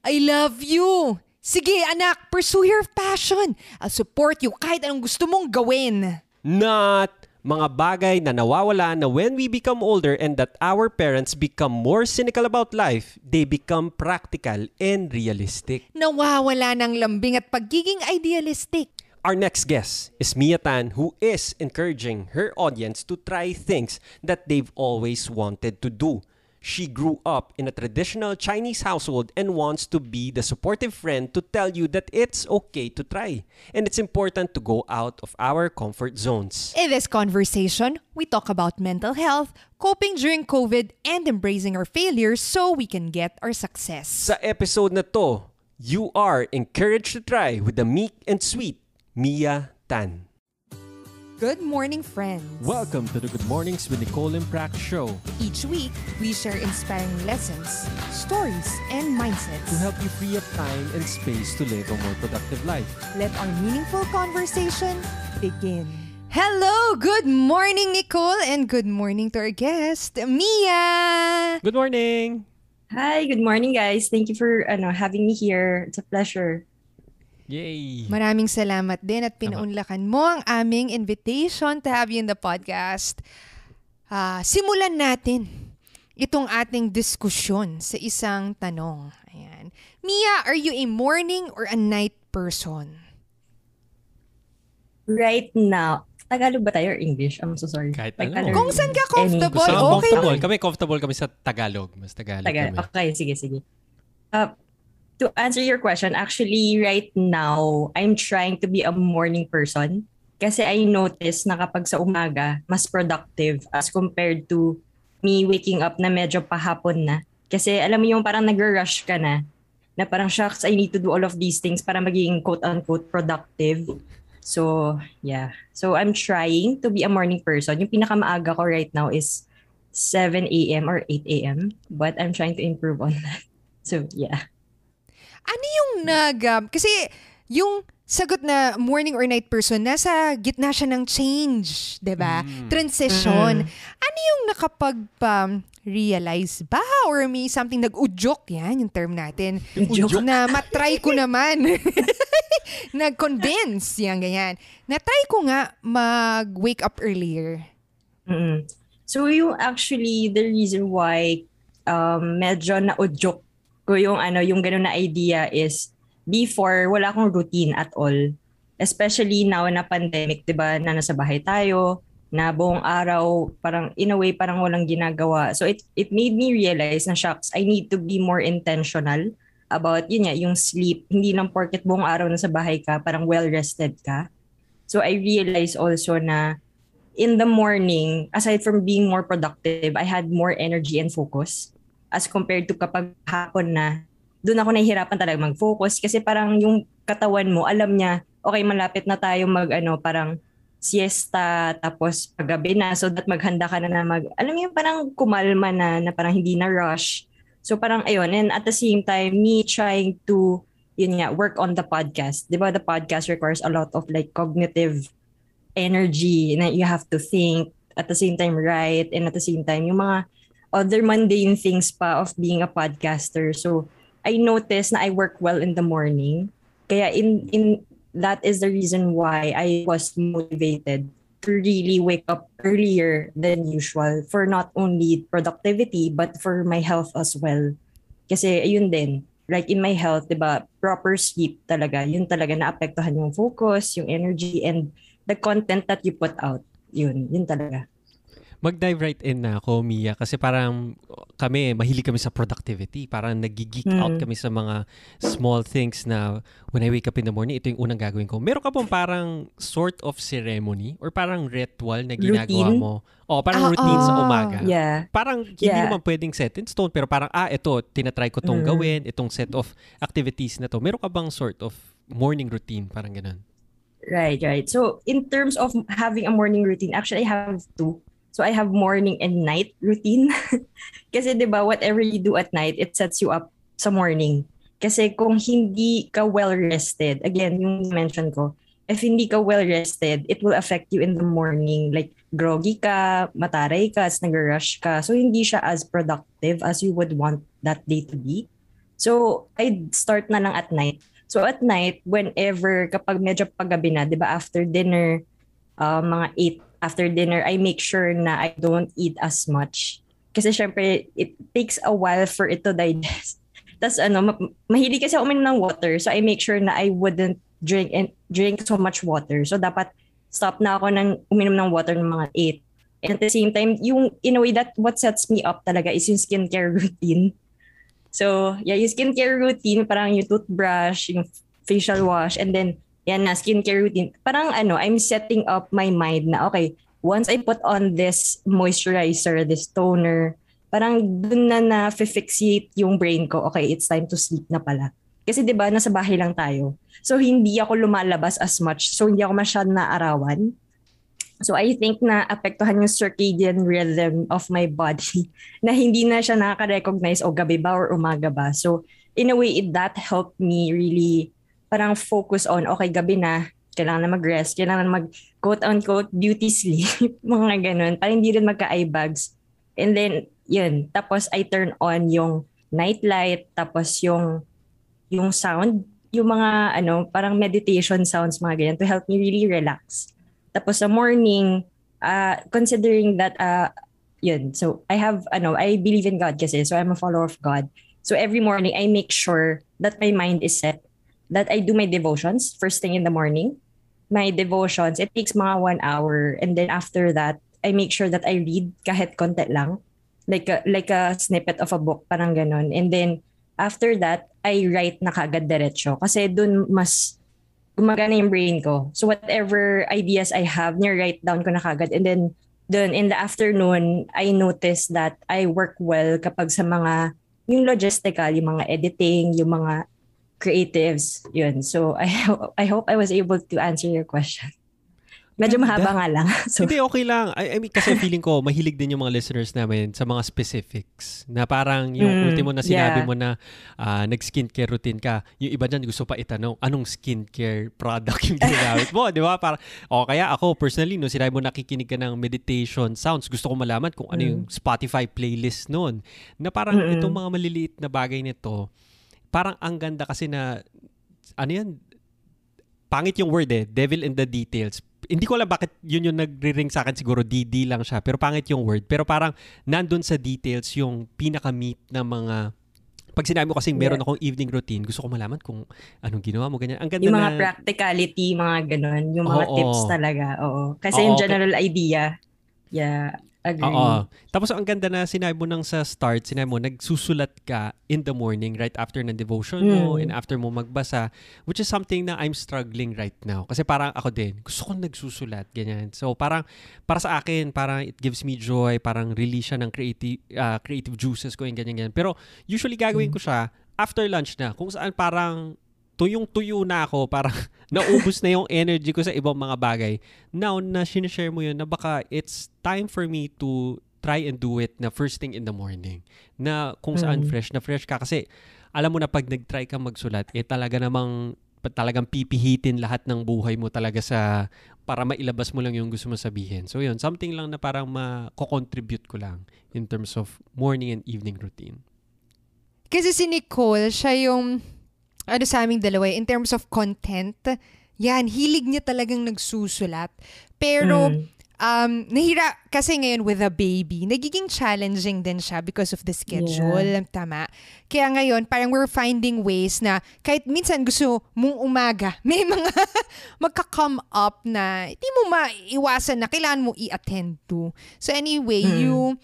I love you! Sige anak, pursue your passion. I'll support you kahit anong gusto mong gawin. Not mga bagay na nawawala na when we become older and that our parents become more cynical about life, they become practical and realistic. Nawawala ng lambing at pagiging idealistic. Our next guest is Mia Tan who is encouraging her audience to try things that they've always wanted to do. She grew up in a traditional Chinese household and wants to be the supportive friend to tell you that it's okay to try. And it's important to go out of our comfort zones. In this conversation, we talk about mental health, coping during COVID, and embracing our failures so we can get our success. Sa episode na to, you are encouraged to try with the meek and sweet Mia Tan. Good morning, friends. Welcome to the Good Mornings with Nicole and Prac show Each week, we share inspiring lessons, stories, and mindsets. to help you free up time and space to live a more productive life. Let our meaningful conversation begin. Hello, good morning, Nicole, and good morning to our guest, Mia. Good morning! Hi, good morning guys. Thank you for ano having me here. It's a pleasure. Yay! Maraming salamat din at pinaunlakan mo ang aming invitation to have you in the podcast. Ah, simulan natin itong ating diskusyon sa isang tanong. Ayan. Mia, are you a morning or a night person? Right now, Tagalog ba tayo or English? I'm so sorry. Kahit Like, ano. Kung saan ka comfortable, okay comfortable? lang. Kami comfortable kami sa Tagalog. Mas Tagalog Taga- kami. okay, sige, sige. Uh, to answer your question, actually right now, I'm trying to be a morning person. Kasi I notice na kapag sa umaga, mas productive as compared to me waking up na medyo pahapon na. Kasi alam mo yung parang nag-rush ka na, na parang shucks, I need to do all of these things para maging quote-unquote productive. So, yeah. So, I'm trying to be a morning person. Yung pinakamaaga ko right now is 7 a.m. or 8 a.m. But I'm trying to improve on that. So, yeah. Ano yung nag... um, kasi yung sagot na morning or night person, nasa gitna siya ng change, 'di ba? Transition. Ano yung nakapag um, realize ba? Or may something nag-udyok? Yan yung term natin. Udyok. na matry ko naman. Nag-convince. Yan ganyan. Na-try ko nga mag-wake up earlier. Mm So, yung actually, the reason why um, medyo na-udyok ko yung, ano, yung ganun na idea is before, wala akong routine at all. Especially now na pandemic, di ba, na nasa bahay tayo, na buong araw, parang in a way, parang walang ginagawa. So, it, it made me realize na, shucks, I need to be more intentional about, yun nga, yung sleep. Hindi lang porket buong araw nasa bahay ka, parang well-rested ka. So, I realized also na in the morning, aside from being more productive, I had more energy and focus as compared to kapag hapon na, doon ako nahihirapan talaga mag-focus kasi parang yung katawan mo, alam niya, okay, malapit na tayo mag, ano, parang siesta, tapos paggabi na, so that maghanda ka na na mag, alam mo yung parang kumalma na, na parang hindi na rush. So parang ayun, and at the same time, me trying to, yun nga, work on the podcast. Di ba, the podcast requires a lot of like cognitive energy na you have to think at the same time right and at the same time yung mga other mundane things pa of being a podcaster so I noticed na I work well in the morning kaya in in that is the reason why I was motivated to really wake up earlier than usual for not only productivity but for my health as well kasi ayun din like in my health 'di ba proper sleep talaga yun talaga naapektuhan yung focus yung energy and the content that you put out. Yun, yun talaga. Mag-dive right in na ako, Mia, kasi parang kami, mahilig kami sa productivity. Parang nagiggeek Hmm. out kami sa mga small things na when I wake up in the morning, ito yung unang gagawin ko. Meron ka pong parang sort of ceremony or parang ritual na ginagawa Routine? mo? O, parang Ah, routine sa ah. umaga. Yeah. Parang hindi Yeah. naman pwedeng set in stone, pero parang, ah, ito, tinatry ko tong Mm. gawin, itong set of activities na to. Meron ka bang sort of morning routine? Parang ganun. Right, right. So in terms of having a morning routine, actually I have two. So I have morning and night routine. Kasi 'di ba whatever you do at night, it sets you up sa morning. Kasi kung hindi ka well rested, again, yung mention ko, if hindi ka well rested, it will affect you in the morning. Like groggy ka, mataray ka, as nag-rush ka. So hindi siya as productive as you would want that day to be. So, I'd start na lang at night. So, at night, whenever, kapag medyo paggabi na, di ba, after dinner, uh, mga 8 after dinner, I make sure na I don't eat as much. Kasi syempre, it takes a while for it to digest. Tapos ano, ma- mahilig kasi ako uminom ng water. So I make sure na I wouldn't drink and drink so much water. So dapat stop na ako ng uminom ng water ng mga 8. And at the same time, yung in a way that what sets me up talaga is yung skincare routine. So, yeah, yung skincare routine, parang yung toothbrush, yung facial wash, and then, yan na, skincare routine. Parang ano, I'm setting up my mind na, okay, once I put on this moisturizer, this toner, parang dun na na-fixate yung brain ko, okay, it's time to sleep na pala. Kasi 'di ba nasa bahay lang tayo. So hindi ako lumalabas as much. So hindi ako masyadong naarawan. So I think na apektuhan yung circadian rhythm of my body na hindi na siya nakaka-recognize o gabi ba or umaga ba. So in a way, it, that helped me really parang focus on, okay, gabi na, kailangan na mag-rest, kailangan na mag quote-unquote beauty sleep, mga ganun, para hindi rin magka-eye bags. And then, yun. Tapos I turn on yung night light, tapos yung yung sound, yung mga ano, parang meditation sounds mga ganyan to help me really relax. Tapos sa morning, uh, considering that uh, yun, so I have ano, I believe in God kasi, so I'm a follower of God. So every morning I make sure that my mind is set, that I do my devotions first thing in the morning. My devotions, it takes mga one hour and then after that, I make sure that I read kahit konti lang like a, like a snippet of a book, parang ganun. And then, after that, I write na kagad diretso. Kasi dun mas gumagana yung brain ko. So whatever ideas I have, ni-write down ko na kagad. And then, dun in the afternoon, I notice that I work well kapag sa mga, yung logistical, yung mga editing, yung mga creatives, yun. So I, I hope I was able to answer your question. Medyo mahaba nga lang. So. Hindi, okay lang. I, I mean, kasi feeling ko, mahilig din yung mga listeners namin sa mga specifics. Na parang yung mm, ultimo na sinabi yeah. mo na uh, nag-skincare routine ka, yung iba dyan gusto pa itanong, anong skincare product yung ginamit mo? di ba? Para, o kaya ako, personally, no, sinabi mo nakikinig ka ng meditation sounds, gusto ko malaman kung ano mm. yung Spotify playlist noon. Na parang Mm-mm. itong mga maliliit na bagay nito, parang ang ganda kasi na, ano yan, pangit yung word eh, devil in the details hindi ko alam bakit yun yung nagre-ring sa akin siguro DD lang siya pero pangit yung word pero parang nandun sa details yung pinaka-meat ng mga pag sinabi mo kasing meron yeah. akong evening routine, gusto ko malaman kung anong ginawa mo, ganyan. Ang ganda yung mga na, practicality, mga ganun, yung mga oh, tips oh. talaga, oo. Kasi oh, yung general okay. idea, yeah, Agree. Oo. Tapos ang ganda na sinabi mo nang sa start, sinabi mo, nagsusulat ka in the morning right after ng devotion mo mm. and after mo magbasa, which is something na I'm struggling right now. Kasi parang ako din, gusto ko nagsusulat, ganyan. So parang, para sa akin, parang it gives me joy, parang release siya ng creative, uh, creative juices ko, yung ganyan, ganyan. Pero usually gagawin mm. ko siya after lunch na, kung saan parang tuyong-tuyo na ako, parang naubos na yung energy ko sa ibang mga bagay. Now, na sinishare mo yun, na baka it's time for me to try and do it na first thing in the morning. Na kung saan mm. fresh na fresh ka. Kasi alam mo na pag nag-try ka magsulat, eh talaga namang talagang pipihitin lahat ng buhay mo talaga sa para mailabas mo lang yung gusto mo sabihin. So yun, something lang na parang ma-contribute ko lang in terms of morning and evening routine. Kasi si Nicole, siya yung ano sa aming dalawa, in terms of content, yan, hilig niya talagang nagsusulat. Pero, mm. um, nahira, kasi ngayon with a baby, nagiging challenging din siya because of the schedule. Yeah. Tama. Kaya ngayon, parang we're finding ways na kahit minsan gusto mong umaga, may mga magka-come up na hindi mo maiwasan na kailangan mo i-attend to. So anyway, mm. you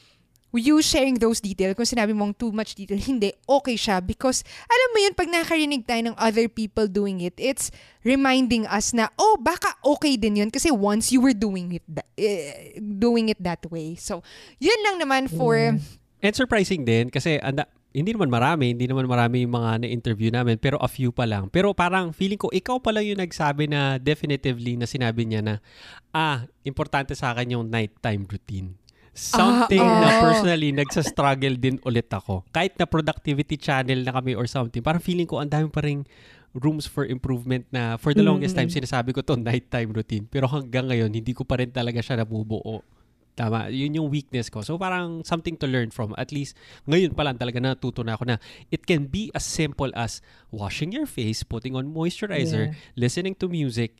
you sharing those details, kung sinabi mong too much detail, hindi, okay siya. Because, alam mo yun, pag nakakarinig tayo ng other people doing it, it's reminding us na, oh, baka okay din yun. Kasi once you were doing it, uh, doing it that way. So, yun lang naman for... Mm. And surprising din, kasi anda, hindi naman marami, hindi naman marami yung mga na-interview namin, pero a few pa lang. Pero parang feeling ko, ikaw pala yung nagsabi na definitively na sinabi niya na, ah, importante sa akin yung nighttime routine something uh, uh, na personally nagsa-struggle din ulit ako. Kahit na productivity channel na kami or something, parang feeling ko ang dami pa rin rooms for improvement na for the longest mm-hmm. time sinasabi ko to nighttime routine. Pero hanggang ngayon, hindi ko pa rin talaga siya nabubuo. Tama, yun yung weakness ko. So parang something to learn from. At least ngayon pa lang talaga natuto na ako na it can be as simple as washing your face, putting on moisturizer, Yeah. listening to music,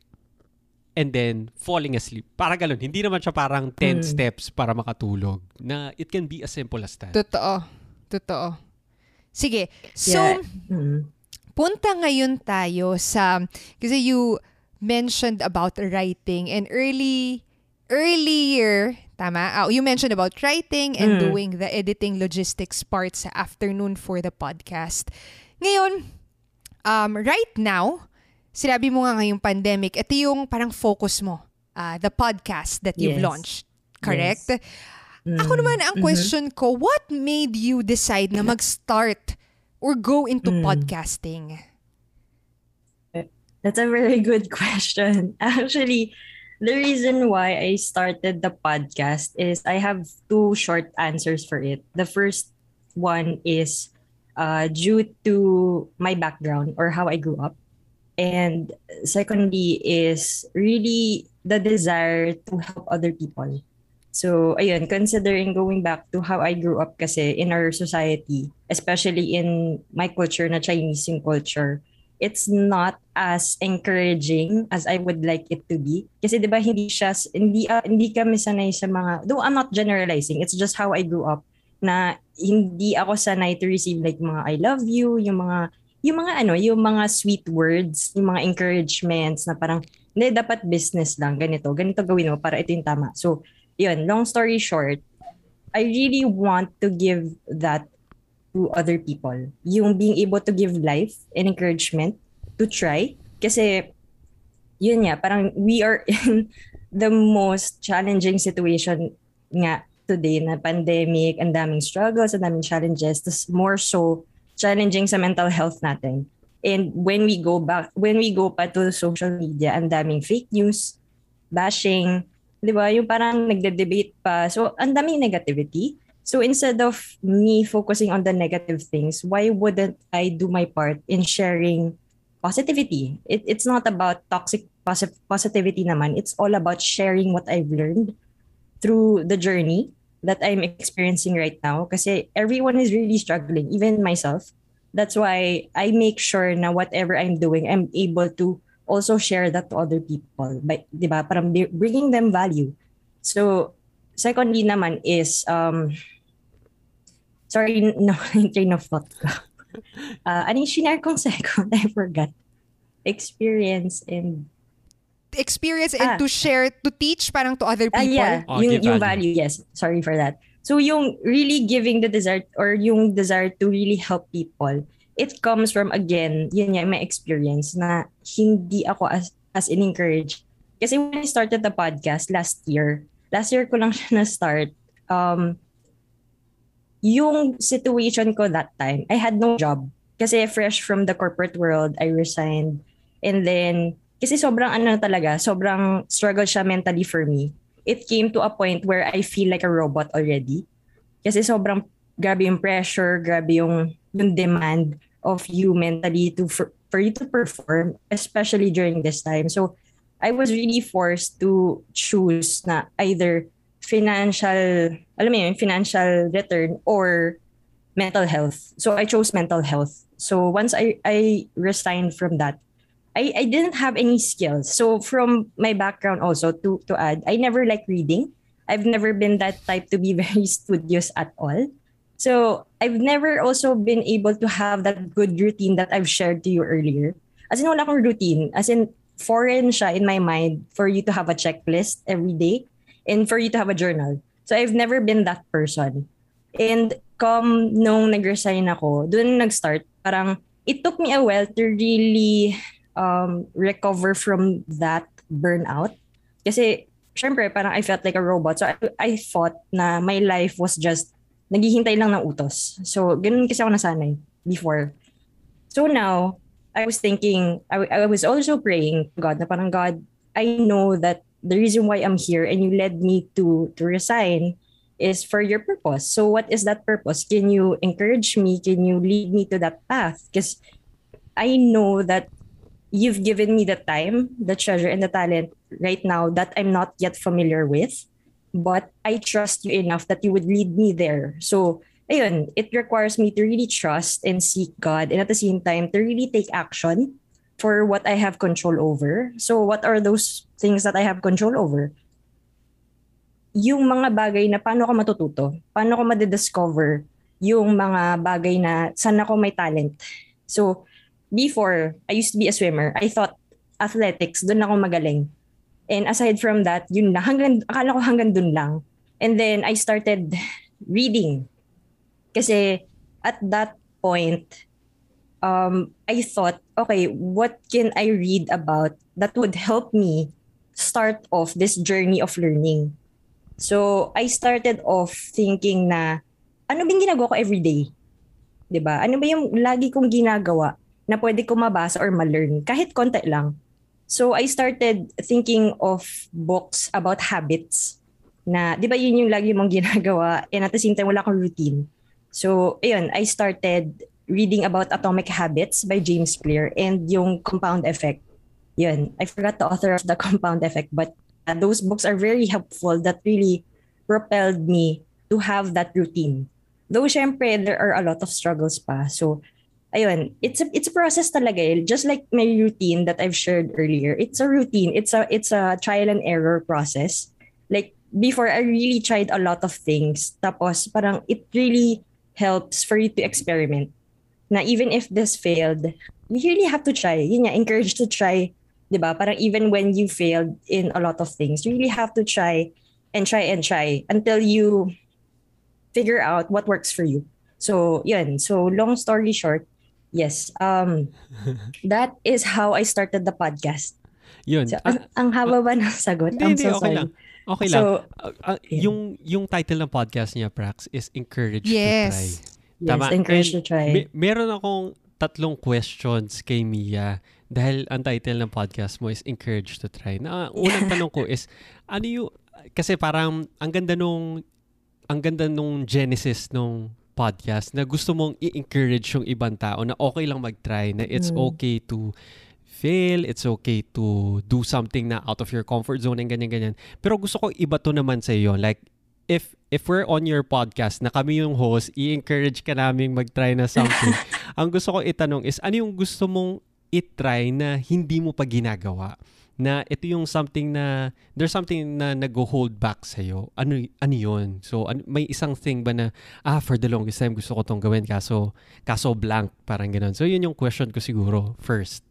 and then falling asleep. Para ganun. Hindi naman siya parang 10 Mm. steps para makatulog. Na it can be as simple as that. Totoo. Totoo. Sige. So, Yeah. Mm. punta ngayon tayo sa, kasi you mentioned about writing and early, earlier, tama? Ah, you mentioned about writing and Mm. doing the editing logistics part sa afternoon for the podcast. Ngayon, um, right now, sinabi mo nga ngayong pandemic, ito yung parang focus mo, ah, the podcast that you've Yes. launched. Correct? Yes. Ako Mm. naman, ang question ko, what made you decide na mag-start or go into Mm. podcasting? That's a very good question. Actually, the reason why I started the podcast is I have two short answers for it. The first one is uh, due to my background or how I grew up. And secondly is really the desire to help other people. So, ayun, considering going back to how I grew up kasi in our society, especially in my culture na Chinese yung culture, it's not as encouraging as I would like it to be. Kasi 'di ba hindi siya hindi ah, hindi kami sanay sa mga though I'm not generalizing, it's just how I grew up na hindi ako sanay to receive like mga I love you, yung mga yung mga ano, yung mga sweet words, yung mga encouragements na parang hindi dapat business lang ganito, ganito gawin mo para ito yung tama. So, yun, long story short, I really want to give that to other people. Yung being able to give life and encouragement to try. Kasi, yun nga, parang we are in the most challenging situation nga today na pandemic, ang daming struggles, ang daming challenges, tas more so challenging sa mental health natin. And when we go back, when we go pa to social media, ang daming fake news, bashing, di ba? Yung parang nagde-debate pa. So, ang daming negativity. So, instead of me focusing on the negative things, why wouldn't I do my part in sharing positivity? It, it's not about toxic posi- positivity naman. It's all about sharing what I've learned through the journey that I'm experiencing right now. Kasi everyone is really struggling, even myself. That's why I make sure na whatever I'm doing, I'm able to also share that to other people. By, di ba? Parang bringing them value. So, secondly naman is, um, sorry, no, train of thought ko. Uh, ano yung kong second? I forgot. Experience and Experience and Ah. to share, to teach parang to other Ah, people. yeah. Oh, yung, yung value. value. Yes. Sorry for that. So yung really giving the desire or yung desire to really help people, it comes from, again, yun nga, my experience na hindi ako as, as in-encouraged. Kasi when I started the podcast last year, last year ko lang siya na-start, um, yung situation ko that time, I had no job. Kasi fresh from the corporate world, I resigned. And then, kasi sobrang ano talaga, sobrang struggle siya mentally for me. It came to a point where I feel like a robot already. Kasi sobrang grabe yung pressure, grabe yung, yung demand of you mentally to for, for you to perform, especially during this time. So, I was really forced to choose na either financial, alam mo yun, financial return or mental health. So I chose mental health. So once I I resigned from that, I I didn't have any skills. So from my background also to to add, I never like reading. I've never been that type to be very studious at all. So I've never also been able to have that good routine that I've shared to you earlier. As in wala akong routine. As in foreign siya in my mind for you to have a checklist every day and for you to have a journal. So I've never been that person. And come nung nag-resign ako, dun nag-start, parang it took me a while to really um, recover from that burnout. Kasi, syempre, parang I felt like a robot. So I, I thought na my life was just naghihintay lang ng utos. So, ganun kasi ako nasanay before. So now, I was thinking, I, I was also praying to God na parang God, I know that the reason why I'm here and you led me to to resign is for your purpose. So what is that purpose? Can you encourage me? Can you lead me to that path? Because I know that you've given me the time, the treasure, and the talent right now that I'm not yet familiar with. but I trust you enough that you would lead me there. So, ayun, it requires me to really trust and seek God and at the same time to really take action for what I have control over. So, what are those things that I have control over? Yung mga bagay na paano ko matututo, paano ko madidiscover yung mga bagay na saan ako may talent. So, before, I used to be a swimmer. I thought athletics, doon ako magaling. And aside from that, yun lang. Hanggang, akala ko hanggang dun lang. And then, I started reading. Kasi at that point, um, I thought, okay, what can I read about that would help me start off this journey of learning? So, I started off thinking na, ano bang ginagawa ko everyday? 'Di ba? Ano ba yung lagi kong ginagawa na pwede ko mabasa or ma-learn kahit konti lang? So I started thinking of books about habits na 'di ba yun yung lagi mong ginagawa and at the same time wala kang routine. So ayun, I started reading about Atomic Habits by James Clear and yung Compound Effect. Yun, I forgot the author of the Compound Effect but uh, those books are very helpful that really propelled me to have that routine. Though syempre there are a lot of struggles pa. So ayun, it's a it's a process talaga eh. Just like my routine that I've shared earlier. It's a routine. It's a it's a trial and error process. Like before I really tried a lot of things. Tapos parang it really helps for you to experiment. Na even if this failed, you really have to try. Yun nga, encourage to try. ba? Parang even when you failed in a lot of things, you really have to try and try and try until you figure out what works for you. So, yun. So, long story short, Yes. Um, that is how I started the podcast. Yun. So, ang, ang haba ba ng sagot? Hindi, I'm hindi, so okay sorry. lang. Okay So, lang. Uh, uh, yung, yung title ng podcast niya, Prax, is Encourage to Try. Yes. Yes, Tama. encourage And to try. Me- meron akong tatlong questions kay Mia dahil ang title ng podcast mo is Encourage to Try. Na unang tanong ko is ano yung kasi parang ang ganda nung ang ganda nung genesis nung podcast na gusto mong i-encourage yung ibang tao na okay lang mag-try na it's Mm. okay to fail, it's okay to do something na out of your comfort zone and ganyan-ganyan. Pero gusto ko iba to naman sa iyo. Like, if if we're on your podcast na kami yung host, i-encourage ka naming mag-try na something. ang gusto ko itanong is, ano yung gusto mong i-try na hindi mo pa ginagawa? Na ito yung something na, there's something na nag-hold back sa'yo. Ano, ano yun? So, ano, may isang thing ba na, ah, for the longest time gusto ko tong gawin, kaso, kaso blank, parang ganun. So, yun yung question ko siguro, first.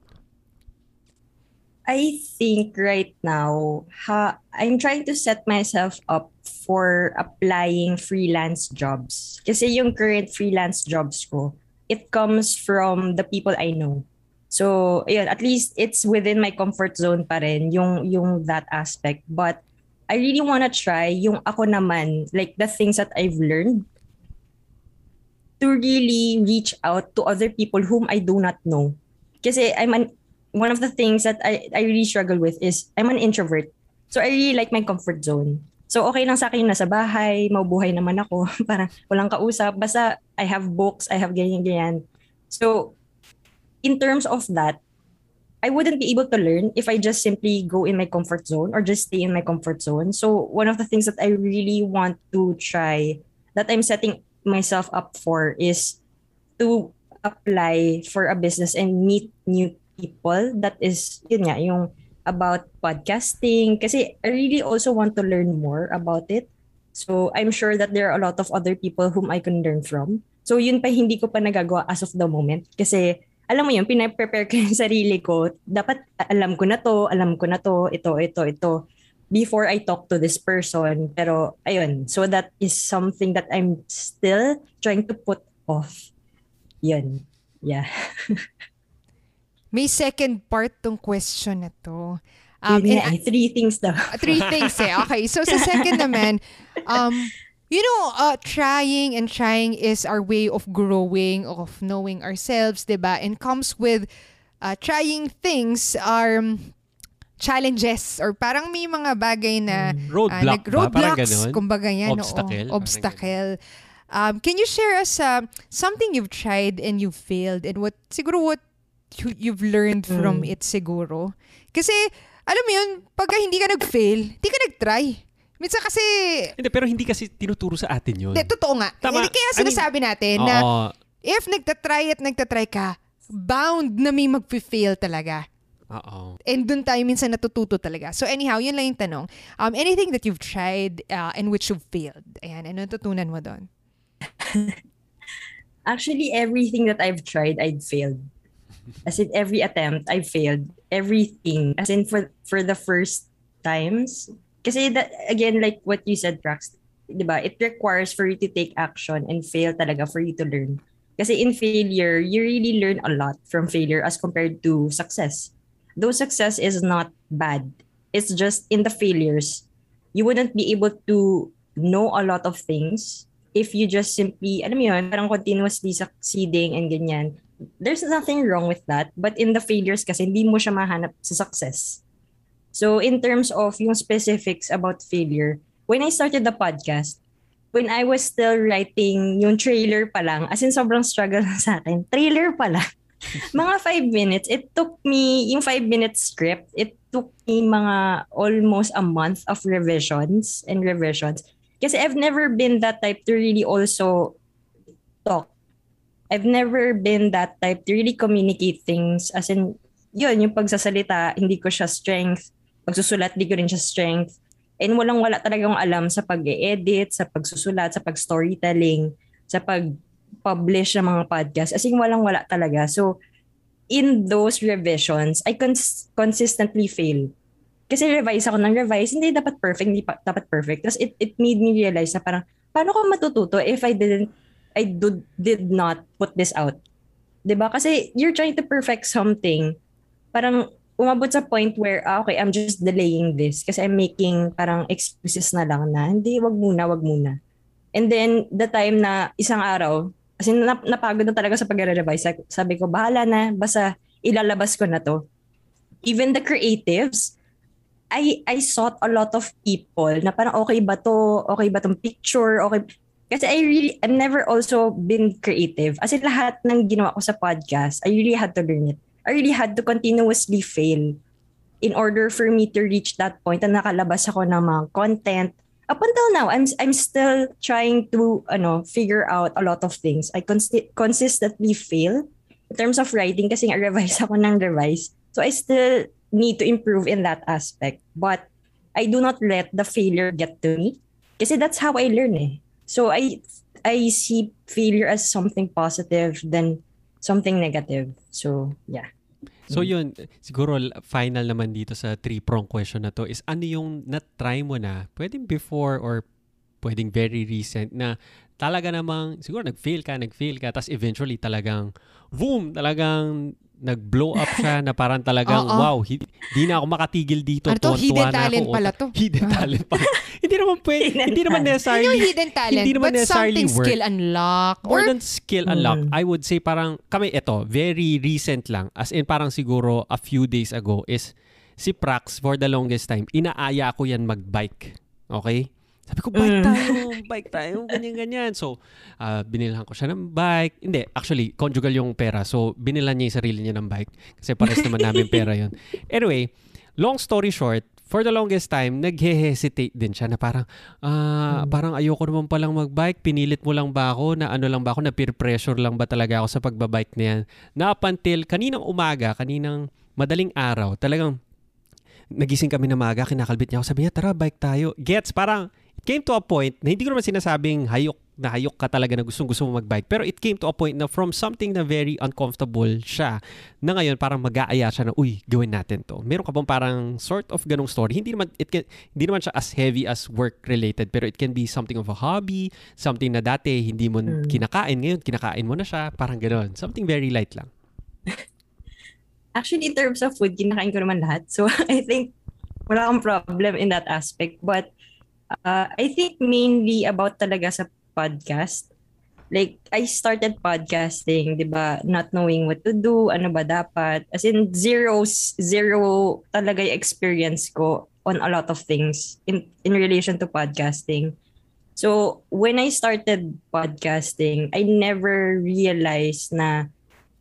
I think right now, ha, I'm trying to set myself up for applying freelance jobs. Kasi yung current freelance jobs ko, it comes from the people I know. So, ayun, at least it's within my comfort zone pa rin, yung, yung that aspect. But I really want to try yung ako naman, like the things that I've learned, to really reach out to other people whom I do not know. Kasi I'm an one of the things that I, I really struggle with is I'm an introvert. So I really like my comfort zone. So okay lang sa akin yung nasa bahay, mabuhay naman ako, parang walang kausap. Basta I have books, I have ganyan-ganyan. So in terms of that, I wouldn't be able to learn if I just simply go in my comfort zone or just stay in my comfort zone. So one of the things that I really want to try that I'm setting myself up for is to apply for a business and meet new people that is yun nga yung about podcasting kasi I really also want to learn more about it. So I'm sure that there are a lot of other people whom I can learn from. So yun pa hindi ko pa nagagawa as of the moment kasi alam mo yun, pinaprepare ko yung sarili ko. Dapat alam ko na to, alam ko na to, ito, ito, ito before I talk to this person. Pero ayun, so that is something that I'm still trying to put off. Yun. Yeah. May second part tong question na to. Um, Yun and eh, three things daw. Three things eh. Okay, so sa second naman, um, you know, uh, trying and trying is our way of growing, of knowing ourselves, 'di ba? And comes with uh, trying things are um, challenges or parang may mga bagay na Roadblock uh, nag- ba? Roadblocks, ganun? kumbaga yan. oo. Obstacle? Parang obstacle. Um, can you share us uh, something you've tried and you failed and what siguro what you, you've learned from Mm. it siguro? Kasi alam mo yun, pagka hindi ka nag-fail, hindi ka nag-try. Minsan kasi, Hindi, pero hindi kasi tinuturo sa atin yun. de, totoo nga. Tama. Hindi, kaya I mean, sinasabi natin na Oo. if nagtatry at nagtatry ka, bound na may mag-fail talaga. Oo. And dun tayo minsan natututo talaga. So anyhow, yun lang yung tanong. Um, anything that you've tried uh, and which you've failed? Ayan, ano natutunan mo doon? Actually, everything that I've tried, I'd failed. As in every attempt, I failed. Everything. As in for for the first times. Kasi that, again, like what you said, Prax, di ba? It requires for you to take action and fail talaga for you to learn. Kasi in failure, you really learn a lot from failure as compared to success. Though success is not bad, it's just in the failures, you wouldn't be able to know a lot of things if you just simply, alam mo yun, parang continuously succeeding and ganyan. There's nothing wrong with that. But in the failures kasi, hindi mo siya mahanap sa success. So in terms of yung specifics about failure, when I started the podcast, when I was still writing yung trailer pa lang, as in sobrang struggle sa akin, trailer pa lang. mga five minutes, it took me, yung five minute script, it took me mga almost a month of revisions and revisions. Kasi I've never been that type to really also talk. I've never been that type to really communicate things. As in, yun, yung pagsasalita, hindi ko siya strength. Pagsusulat, hindi ko rin siya strength. And walang-wala talagang alam sa pag-edit, sa pagsusulat, sa pag-storytelling, sa pag-publish ng mga podcast. As in, walang-wala talaga. So, in those revisions, I cons- consistently fail. Kasi revise ako ng revise, hindi dapat perfect, hindi pa, dapat perfect. Tapos it, it made me realize na parang, paano ko matututo if I didn't, I do, did not put this out? 'Di ba Kasi you're trying to perfect something. Parang umabot sa point where, ah, okay, I'm just delaying this kasi I'm making parang excuses na lang na, hindi, wag muna, wag muna. And then, the time na isang araw, kasi nap- napagod na talaga sa pag-revise, sabi ko, bahala na, basta ilalabas ko na to. Even the creatives, I I sought a lot of people na parang okay ba to, okay ba tong picture, okay. Kasi I really, I've never also been creative. As in lahat ng ginawa ko sa podcast, I really had to learn it. I really had to continuously fail in order for me to reach that point na nakalabas ako ng mga content. Up until now, I'm I'm still trying to ano figure out a lot of things. I consti- consistently fail in terms of writing kasi nga revise ako ng revise. So I still need to improve in that aspect. But I do not let the failure get to me. Kasi that's how I learn eh. So I I see failure as something positive than something negative. So yeah. So yun, siguro final naman dito sa three-prong question na to is ano yung na-try mo na, pwedeng before or pwedeng very recent na talaga namang, siguro nag-fail ka, nag-fail ka, tapos eventually talagang, boom, talagang nag-blow up siya na parang talagang, wow, hindi, hindi na ako makatigil dito. Ano to? Hidden ako. talent pala to. Hidden talent pala. hindi naman pwede, Hidden hindi naman necessarily, Yung hidden talent, hindi naman but necessarily something work. skill unlock. More Or, than skill unlock, Mm. I would say parang kami ito, very recent lang. As in parang siguro a few days ago is si Prax for the longest time, inaaya ko yan mag-bike. Okay? Sabi ko, bike Mm. tayo, bike tayo, ganyan-ganyan. So, uh, binilhan ko siya ng bike. Hindi, actually, conjugal yung pera. So, binilan niya yung sarili niya ng bike. Kasi pares naman namin pera yon Anyway, long story short, for the longest time, naghe-hesitate din siya na parang, ah, parang ayoko naman palang mag-bike, pinilit mo lang ba ako, na ano lang ba ako, na peer pressure lang ba talaga ako sa pagbabike na yan. Na up until kaninang umaga, kaninang madaling araw, talagang nagising kami na maga, kinakalbit niya ako, sabi niya, tara, bike tayo. Gets, parang, came to a point na hindi ko naman sinasabing hayok na hayok ka talaga na gustong gusto mo mag-bike. Pero it came to a point na from something na very uncomfortable siya, na ngayon parang mag-aaya siya na, uy, gawin natin to. Meron ka bang parang sort of ganong story? Hindi naman, it can, hindi naman siya as heavy as work-related, pero it can be something of a hobby, something na dati hindi mo Mm. kinakain, ngayon kinakain mo na siya, parang ganon. Something very light lang. Actually, in terms of food, kinakain ko naman lahat. So, I think wala akong problem in that aspect. But uh, I think mainly about talaga sa podcast. Like, I started podcasting, di ba? Not knowing what to do, ano ba dapat. As in, zero, zero talaga yung experience ko on a lot of things in, in relation to podcasting. So, when I started podcasting, I never realized na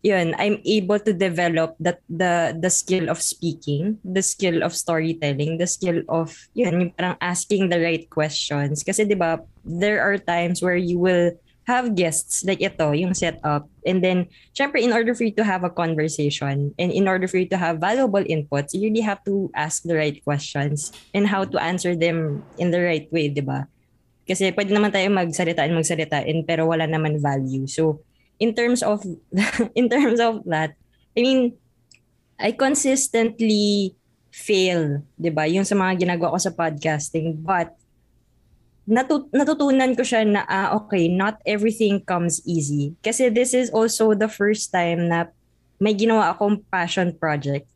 yun, I'm able to develop that the the skill of speaking, the skill of storytelling, the skill of yun, yung parang asking the right questions. Kasi 'di ba, there are times where you will have guests like ito, yung setup. And then, syempre, in order for you to have a conversation and in order for you to have valuable inputs, you really have to ask the right questions and how to answer them in the right way, di ba? Kasi pwede naman tayo magsalita and magsalita and pero wala naman value. So, in terms of in terms of that, I mean, I consistently fail, 'di ba? Yung sa mga ginagawa ko sa podcasting, but natut- natutunan ko siya na ah, okay, not everything comes easy. Kasi this is also the first time na may ginawa akong passion project.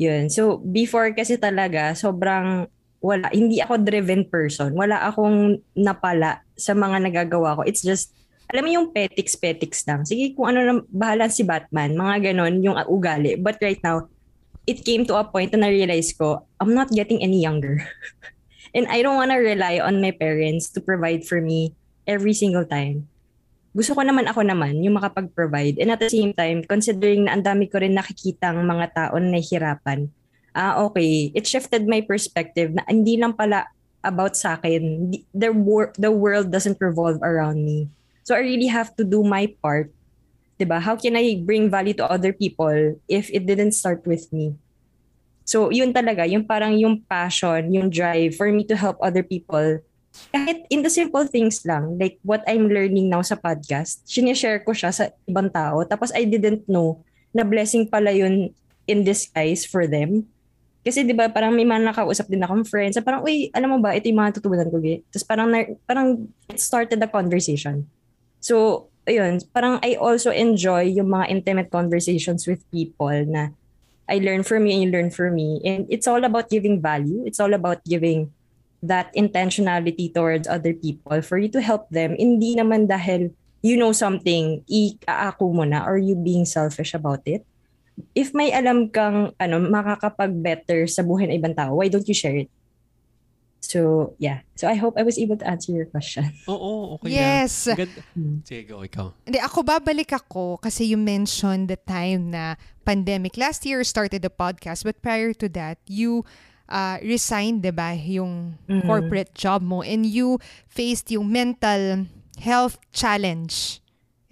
Yun. So, before kasi talaga, sobrang wala, hindi ako driven person. Wala akong napala sa mga nagagawa ko. It's just alam mo yung petiks-petiks lang. Sige, kung ano na bahala si Batman, mga ganon yung ugali. But right now, it came to a point na na-realize ko, I'm not getting any younger. And I don't wanna rely on my parents to provide for me every single time. Gusto ko naman ako naman yung makapag-provide. And at the same time, considering na ang dami ko rin nakikitang mga tao na nahihirapan, ah okay, it shifted my perspective na hindi lang pala about sa akin. The, wor- the world doesn't revolve around me So I really have to do my part. 'Di ba? How can I bring value to other people if it didn't start with me? So yun talaga, yung parang yung passion, yung drive for me to help other people. Kahit in the simple things lang, like what I'm learning now sa podcast, sinishare ko siya sa ibang tao. Tapos I didn't know na blessing pala yun in disguise for them. Kasi 'di ba parang may mga nakausap din akong friends, parang uy, alam mo ba ito yung mga tutunan ko. Tapos parang parang it started the conversation. So, ayun, parang I also enjoy yung mga intimate conversations with people na I learn from you and you learn from me. And it's all about giving value. It's all about giving that intentionality towards other people for you to help them. Hindi naman dahil you know something, i-aako mo na or you being selfish about it. If may alam kang ano, makakapag-better sa buhay ng ibang tao, why don't you share it? So, yeah. So, I hope I was able to answer your question. Oo, okay yes. na. Yes. Sige, go, ikaw. Hindi, ako babalik ako kasi you mentioned the time na pandemic. Last year started the podcast, but prior to that, you uh, resigned, di ba, yung mm-hmm. corporate job mo and you faced yung mental health challenge.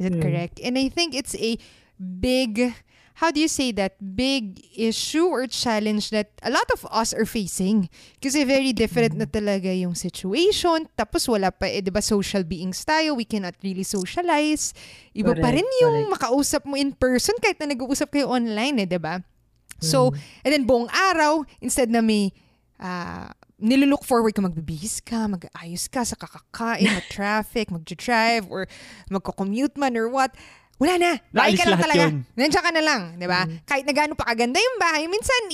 Is it mm. correct? And I think it's a big how do you say that? Big issue or challenge that a lot of us are facing? Kasi very different na talaga yung situation. Tapos wala pa eh 'di ba social beings tayo? We cannot really socialize. Iba correct, pa rin yung correct. makausap mo in person kahit na nag-uusap kayo online eh 'di ba? So mm. and then buong araw instead na may uh, nilulook forward ka, magbibihis ka, mag-ayos ka sa kakakain, mag-traffic, mag-drive, or magko-commute man or what wala na. Bahay ka lang talaga. Yun. Nandiyan ka na lang, di ba? Mm. Kahit na gano'n pa kaganda yung bahay, minsan,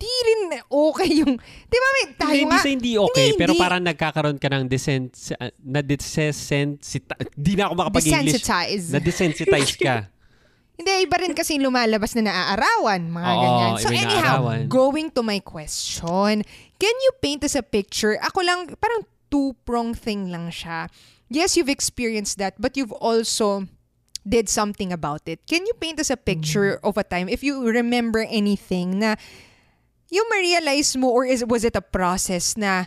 di rin okay yung, di ba, may tayo hindi, nga. Hindi, hindi okay, hindi, pero hindi. parang nagkakaroon ka ng desens, uh, na desensita, di na ako makapag-English. Desensitize. Na desensitize ka. Hindi, iba rin kasi lumalabas na naaarawan, mga Oo, ganyan. So anyhow, going to my question, can you paint us a picture? Ako lang, parang two-prong thing lang siya. Yes, you've experienced that, but you've also did something about it. Can you paint us a picture mm. of a time, if you remember anything, na yung ma-realize mo or is, was it a process na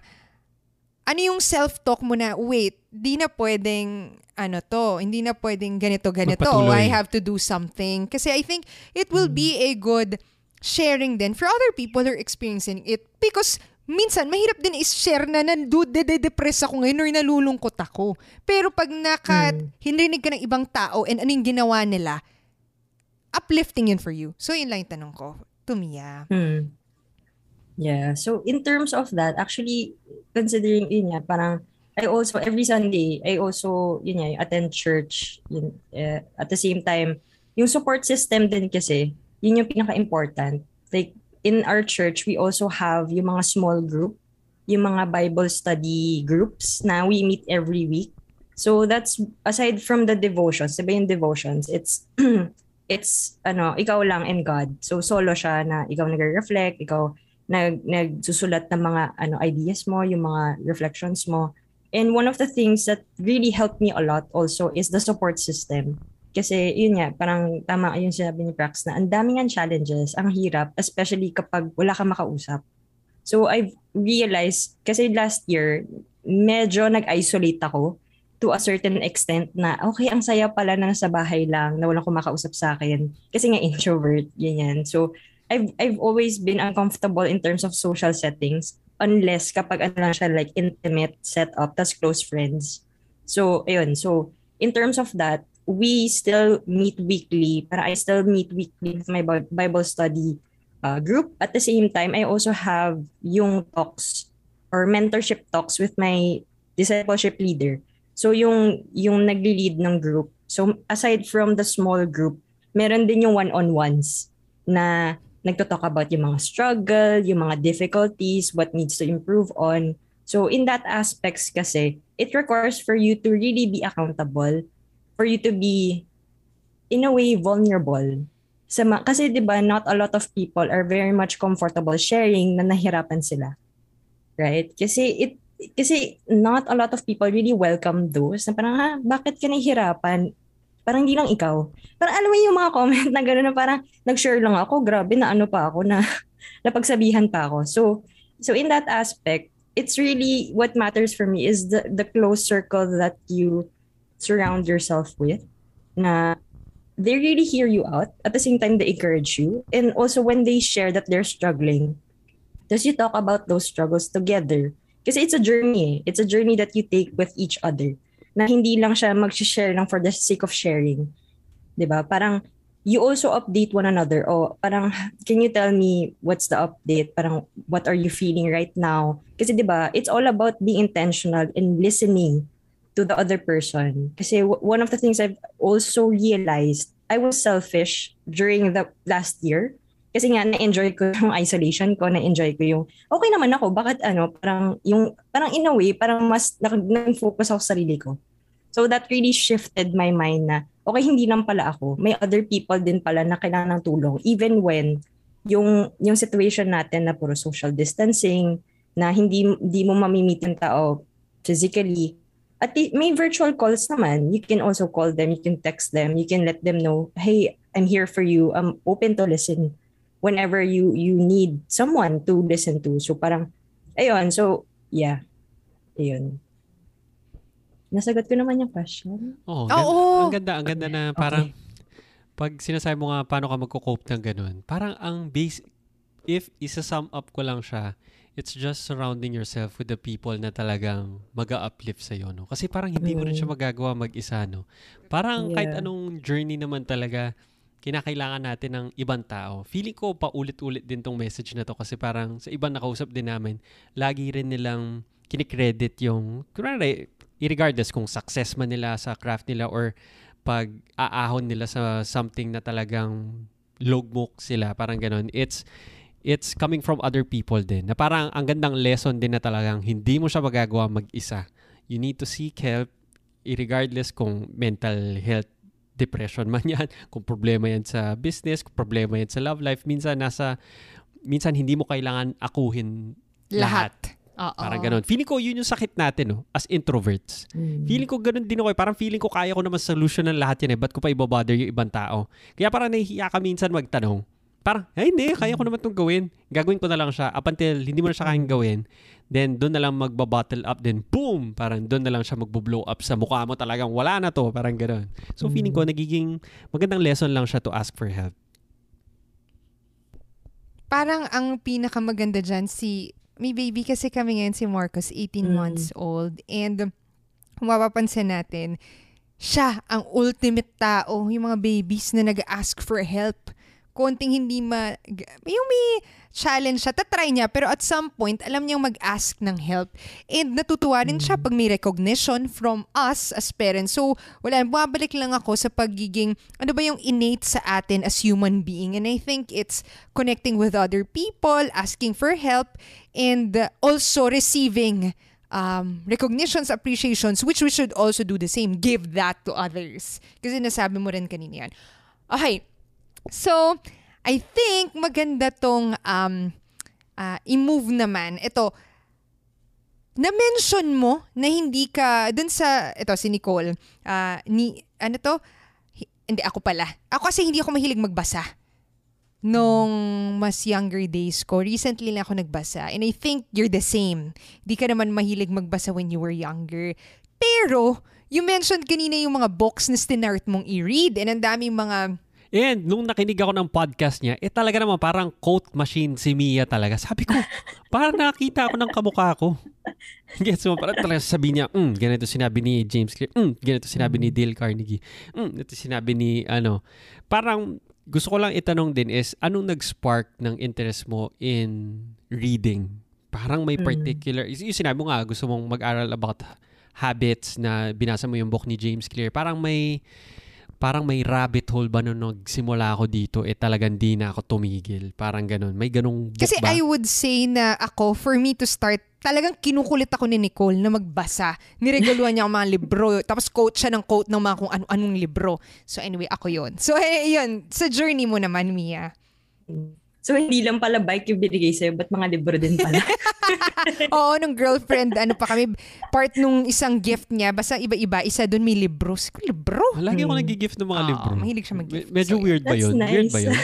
ano yung self-talk mo na, wait, di na pwedeng ano to, hindi na pwedeng ganito, ganito. I have to do something. Kasi I think it will mm. be a good sharing then for other people who are experiencing it because minsan, mahirap din is-share na nandode-depress ako ngayon or nalulungkot ako. Pero pag naka, mm. hinrinig ka ng ibang tao and anong ginawa nila, uplifting yun for you. So, yun lang yung tanong ko. To Mia. Hmm. Yeah. So, in terms of that, actually, considering yun nga, parang, I also, every Sunday, I also, yun nga, attend church. Yun, uh, at the same time, yung support system din kasi, yun yung pinaka-important. Like, in our church, we also have yung mga small group, yung mga Bible study groups na we meet every week. So that's aside from the devotions, diba yung devotions, it's it's ano, ikaw lang and God. So solo siya na ikaw nagre-reflect, ikaw nag nagsusulat ng mga ano ideas mo, yung mga reflections mo. And one of the things that really helped me a lot also is the support system. Kasi yun nga, parang tama yung sinabi ni Prax na ang daming ang challenges, ang hirap, especially kapag wala kang makausap. So I've realized, kasi last year, medyo nag-isolate ako to a certain extent na okay, ang saya pala na nasa bahay lang, na walang kumakausap sa akin. Kasi nga introvert, ganyan. So I've, I've always been uncomfortable in terms of social settings unless kapag ano lang siya like intimate setup, tas close friends. So, ayun. So, in terms of that, we still meet weekly. Para I still meet weekly with my Bible study uh, group. At the same time, I also have yung talks or mentorship talks with my discipleship leader. So yung yung nagli-lead ng group. So aside from the small group, meron din yung one-on-ones na nagto-talk about yung mga struggle, yung mga difficulties, what needs to improve on. So in that aspects kasi, it requires for you to really be accountable for you to be in a way vulnerable. Sa ma- kasi 'di ba not a lot of people are very much comfortable sharing na nahirapan sila. Right? Kasi it kasi not a lot of people really welcome those na parang ha, bakit ka nahihirapan? Parang hindi lang ikaw. Parang alam mo yung mga comment na gano'n na parang nag-share lang ako, grabe na ano pa ako na napagsabihan pa ako. So so in that aspect, it's really what matters for me is the the close circle that you surround yourself with na they really hear you out at the same time they encourage you. And also when they share that they're struggling does you talk about those struggles together? Kasi it's a journey eh. it's a journey that you take with each other na hindi lang siya mag-share lang for the sake of sharing ba? Parang you also update one another oh parang can you tell me what's the update? Parang what are you feeling right now? Kasi 'di ba it's all about being intentional and listening to the other person. Kasi one of the things I've also realized, I was selfish during the last year. Kasi nga, na-enjoy ko yung isolation ko, na-enjoy ko yung, okay naman ako, bakit ano, parang, yung, parang in a way, parang mas nag-focus ako sa sarili ko. So that really shifted my mind na, okay, hindi lang pala ako. May other people din pala na kailangan ng tulong. Even when yung, yung situation natin na puro social distancing, na hindi, hindi mo mamimit yung tao physically, at the, may virtual calls naman. You can also call them, you can text them, you can let them know, hey, I'm here for you. I'm open to listen whenever you you need someone to listen to. So parang, ayun, so yeah, ayun. Nasagot ko naman yung question. Oh, ganda, Oo. Ang ganda, ang ganda na parang okay. pag sinasabi mo nga paano ka magko-cope ng ganun, parang ang base, if isa-sum up ko lang siya, it's just surrounding yourself with the people na talagang mag-uplift sa iyo no? Kasi parang hindi mo rin siya magagawa mag-isa no? Parang yeah. kahit anong journey naman talaga kinakailangan natin ng ibang tao. Feeling ko paulit-ulit din tong message na to kasi parang sa ibang nakausap din namin lagi rin nilang kinikredit yung kunwari regardless kung success man nila sa craft nila or pag aahon nila sa something na talagang logbook sila parang ganun. It's it's coming from other people din. Na parang ang gandang lesson din na talagang hindi mo siya magagawa mag-isa. You need to seek help regardless kung mental health depression man yan, kung problema yan sa business, kung problema yan sa love life, minsan nasa minsan hindi mo kailangan akuhin lahat. lahat. Uh-oh. Parang ganun. Feeling ko yun yung sakit natin, no? As introverts. Mm. Feeling ko ganun din ako. Eh. Parang feeling ko kaya ko naman solution ng lahat yan eh. Ba't ko pa ibabother yung ibang tao? Kaya parang nahihiya ka minsan magtanong parang, ay hindi, kaya ko naman itong gawin. Gagawin ko na lang siya up until hindi mo na siya kayang gawin. Then, doon na lang magba-bottle up. Then, boom! Parang doon na lang siya magbo-blow up sa mukha mo talagang wala na to. Parang gano'n. So, feeling ko, mm. nagiging magandang lesson lang siya to ask for help. Parang ang pinakamaganda dyan, si, may baby kasi kami ngayon si Marcos, 18 mm. months old. And, mapapansin natin, siya ang ultimate tao, yung mga babies na nag-ask for help konting hindi ma... Yung may challenge siya, tatry niya, pero at some point, alam niyang mag-ask ng help. And natutuwa rin siya pag may recognition from us as parents. So, wala, bumabalik lang ako sa pagiging, ano ba yung innate sa atin as human being. And I think it's connecting with other people, asking for help, and also receiving um, recognitions, appreciations, which we should also do the same. Give that to others. Kasi nasabi mo rin kanina yan. Okay, So, I think maganda tong um, uh, i-move naman. Ito, na-mention mo na hindi ka, dun sa, ito si Nicole, uh, ni, ano to, hindi ako pala. Ako kasi hindi ako mahilig magbasa. Nung mas younger days ko, recently lang ako nagbasa. And I think you're the same. Di ka naman mahilig magbasa when you were younger. Pero, you mentioned kanina yung mga books na stinart mong i-read. And ang daming mga And nung nakinig ako ng podcast niya, eh talaga naman parang quote machine si Mia talaga. Sabi ko, parang nakita ako ng kamukha ko. Gets mo? Parang talaga sabi niya, mm, ganito sinabi ni James Clear, mm, ganito sinabi ni Dale Carnegie, mm, ito sinabi ni, ano, parang gusto ko lang itanong din is, anong nag-spark ng interest mo in reading? Parang may particular, mm. yung sinabi mo nga, gusto mong mag-aral about habits na binasa mo yung book ni James Clear. Parang may, parang may rabbit hole ba nung nagsimula ako dito, eh talagang di na ako tumigil. Parang ganun. May ganung book Kasi ba? I would say na ako, for me to start, talagang kinukulit ako ni Nicole na magbasa. Niregaluhan niya ang mga libro. Tapos quote siya ng quote ng mga kung ano-anong libro. So anyway, ako yon So eh, yun, sa journey mo naman, Mia. So, hindi lang pala bike yung binigay sa'yo, ba't mga libro din pala? Oo, nung girlfriend, ano pa kami, part nung isang gift niya, basta iba-iba, isa doon may libro. Siguro, libro? Lagi ako nag-gift ng mga Oo, libro. mahilig siya mag-gift. Me- medyo So, weird ba That's yun? nice. Weird ba yun?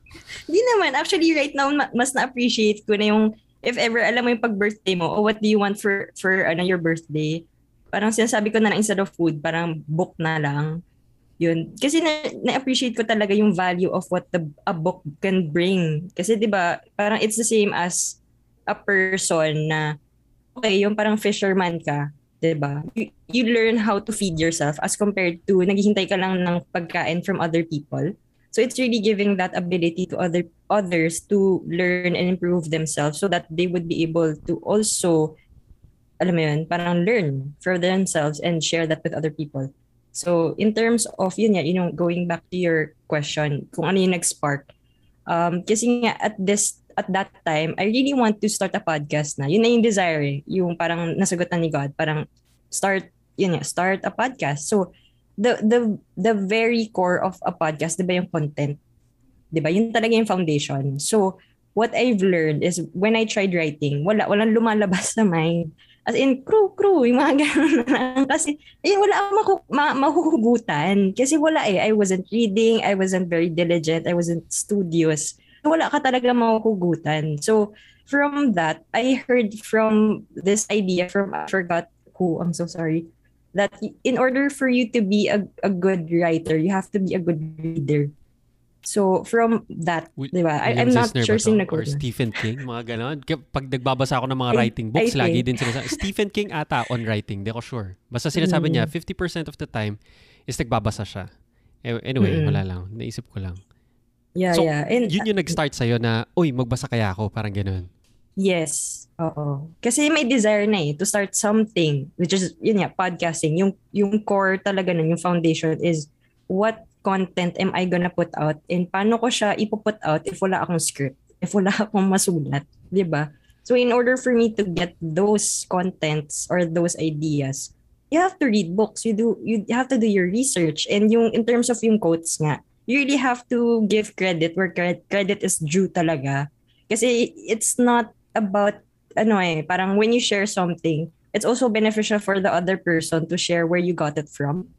Hindi naman. Actually, right now, ma- mas na-appreciate ko na yung, if ever, alam mo yung pag-birthday mo, oh, what do you want for, for ano, your birthday? Parang sinasabi ko na lang instead of food, parang book na lang. Yun. Kasi na, na-appreciate ko talaga yung value of what the, a book can bring. Kasi 'di ba parang it's the same as a person na, okay, yung parang fisherman ka, 'di ba You, you learn how to feed yourself as compared to naghihintay ka lang ng pagkain from other people. So it's really giving that ability to other others to learn and improve themselves so that they would be able to also alam mo yun, parang learn for themselves and share that with other people. So in terms of yun nga, you know, going back to your question, kung ano yung nag-spark. Um, kasi nga at this at that time, I really want to start a podcast na. Yun na yung desire eh. Yung parang nasagot na ni God, parang start yun nga, start a podcast. So the the the very core of a podcast, 'di ba yung content? 'Di ba? Yun talaga yung foundation. So what I've learned is when I tried writing, wala walang lumalabas sa mind. As in, crew, crew, yung mga ganun lang. Kasi, eh, wala akong maku- ma- mahuhugutan. Kasi wala eh. I wasn't reading, I wasn't very diligent, I wasn't studious. Wala ka talaga mahuhugutan. So, from that, I heard from this idea from, I forgot who, I'm so sorry, that in order for you to be a, a good writer, you have to be a good reader. So, from that, Wi- di ba? I, I'm not to? sino Or na. Stephen King, mga ganon. Pag nagbabasa ako ng mga I- writing books, I lagi think- din sinasabi. Stephen King ata on writing, di ko sure. Basta sinasabi niya, Mm. 50% of the time is nagbabasa siya. Eh, Anyway, Mm-mm. wala lang. Naisip ko lang. Yeah, So, yeah. And, Yun yung nag-start sa'yo na, uy, magbasa kaya ako, parang ganon. Yes. Oo. Kasi may desire na eh to start something which is yun nga podcasting. Yung yung core talaga nun, yung foundation is what content am I gonna put out and paano ko siya ipuput out if wala akong script, if wala akong masulat, 'di ba? So in order for me to get those contents or those ideas, you have to read books. You do you have to do your research and yung in terms of yung quotes nga, you really have to give credit where cre- credit is due talaga. Kasi it's not about ano eh, parang when you share something, it's also beneficial for the other person to share where you got it from.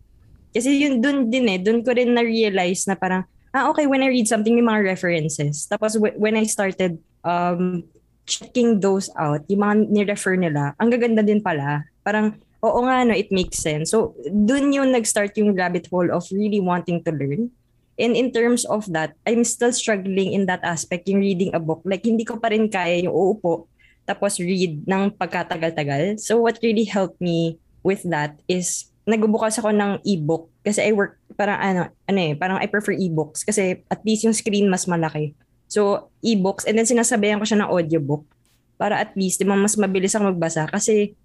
Kasi yun dun din eh, dun ko rin na-realize na parang, ah okay, when I read something, may mga references. Tapos wh- when I started um, checking those out, yung mga ni-refer nila, ang gaganda din pala. Parang, oo nga, no, it makes sense. So, dun yung nag-start yung rabbit hole of really wanting to learn. And in terms of that, I'm still struggling in that aspect, yung reading a book. Like, hindi ko pa rin kaya yung uupo, tapos read ng pagkatagal-tagal. So, what really helped me with that is, nagbubukas ako ng ebook. Kasi I work, parang ano, ano eh, parang I prefer ebooks. Kasi at least yung screen mas malaki. So, ebooks. And then sinasabayan ko siya ng audiobook. Para at least, di ba, mas mabilis ako magbasa. Kasi,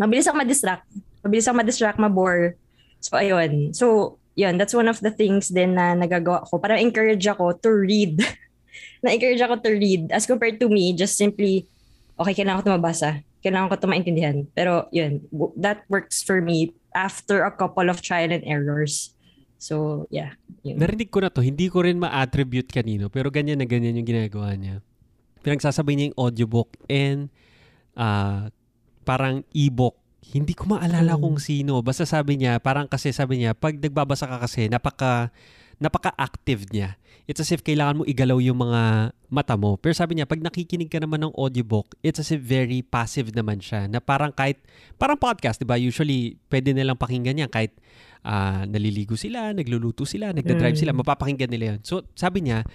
mabilis ako ma-distract. Mabilis ako ma-distract, ma-bore. So, ayun. So, yun, that's one of the things din na nagagawa ko. Parang encourage ako to read. Na-encourage ako to read as compared to me, just simply, okay, kailangan ko ito mabasa. Kailangan ko ito maintindihan. Pero yun, that works for me after a couple of trial and errors. So, yeah. Yun. Narinig ko na to, hindi ko rin ma-attribute kanino, pero ganyan na ganyan yung ginagawa niya. Pinagsasabay niya yung audiobook and ah, parang e-book hindi ko maalala Mm. kung sino. Basta sabi niya, parang kasi sabi niya, pag nagbabasa ka kasi, napaka, napaka-active niya. It's as if kailangan mo igalaw yung mga mata mo. Pero sabi niya, pag nakikinig ka naman ng audiobook, it's as if very passive naman siya. Na parang kahit, parang podcast, di ba? Usually, pwede nilang pakinggan yan kahit ah, naliligo sila, nagluluto sila, nagdadrive Mm. sila, mapapakinggan nila yun. So, sabi niya,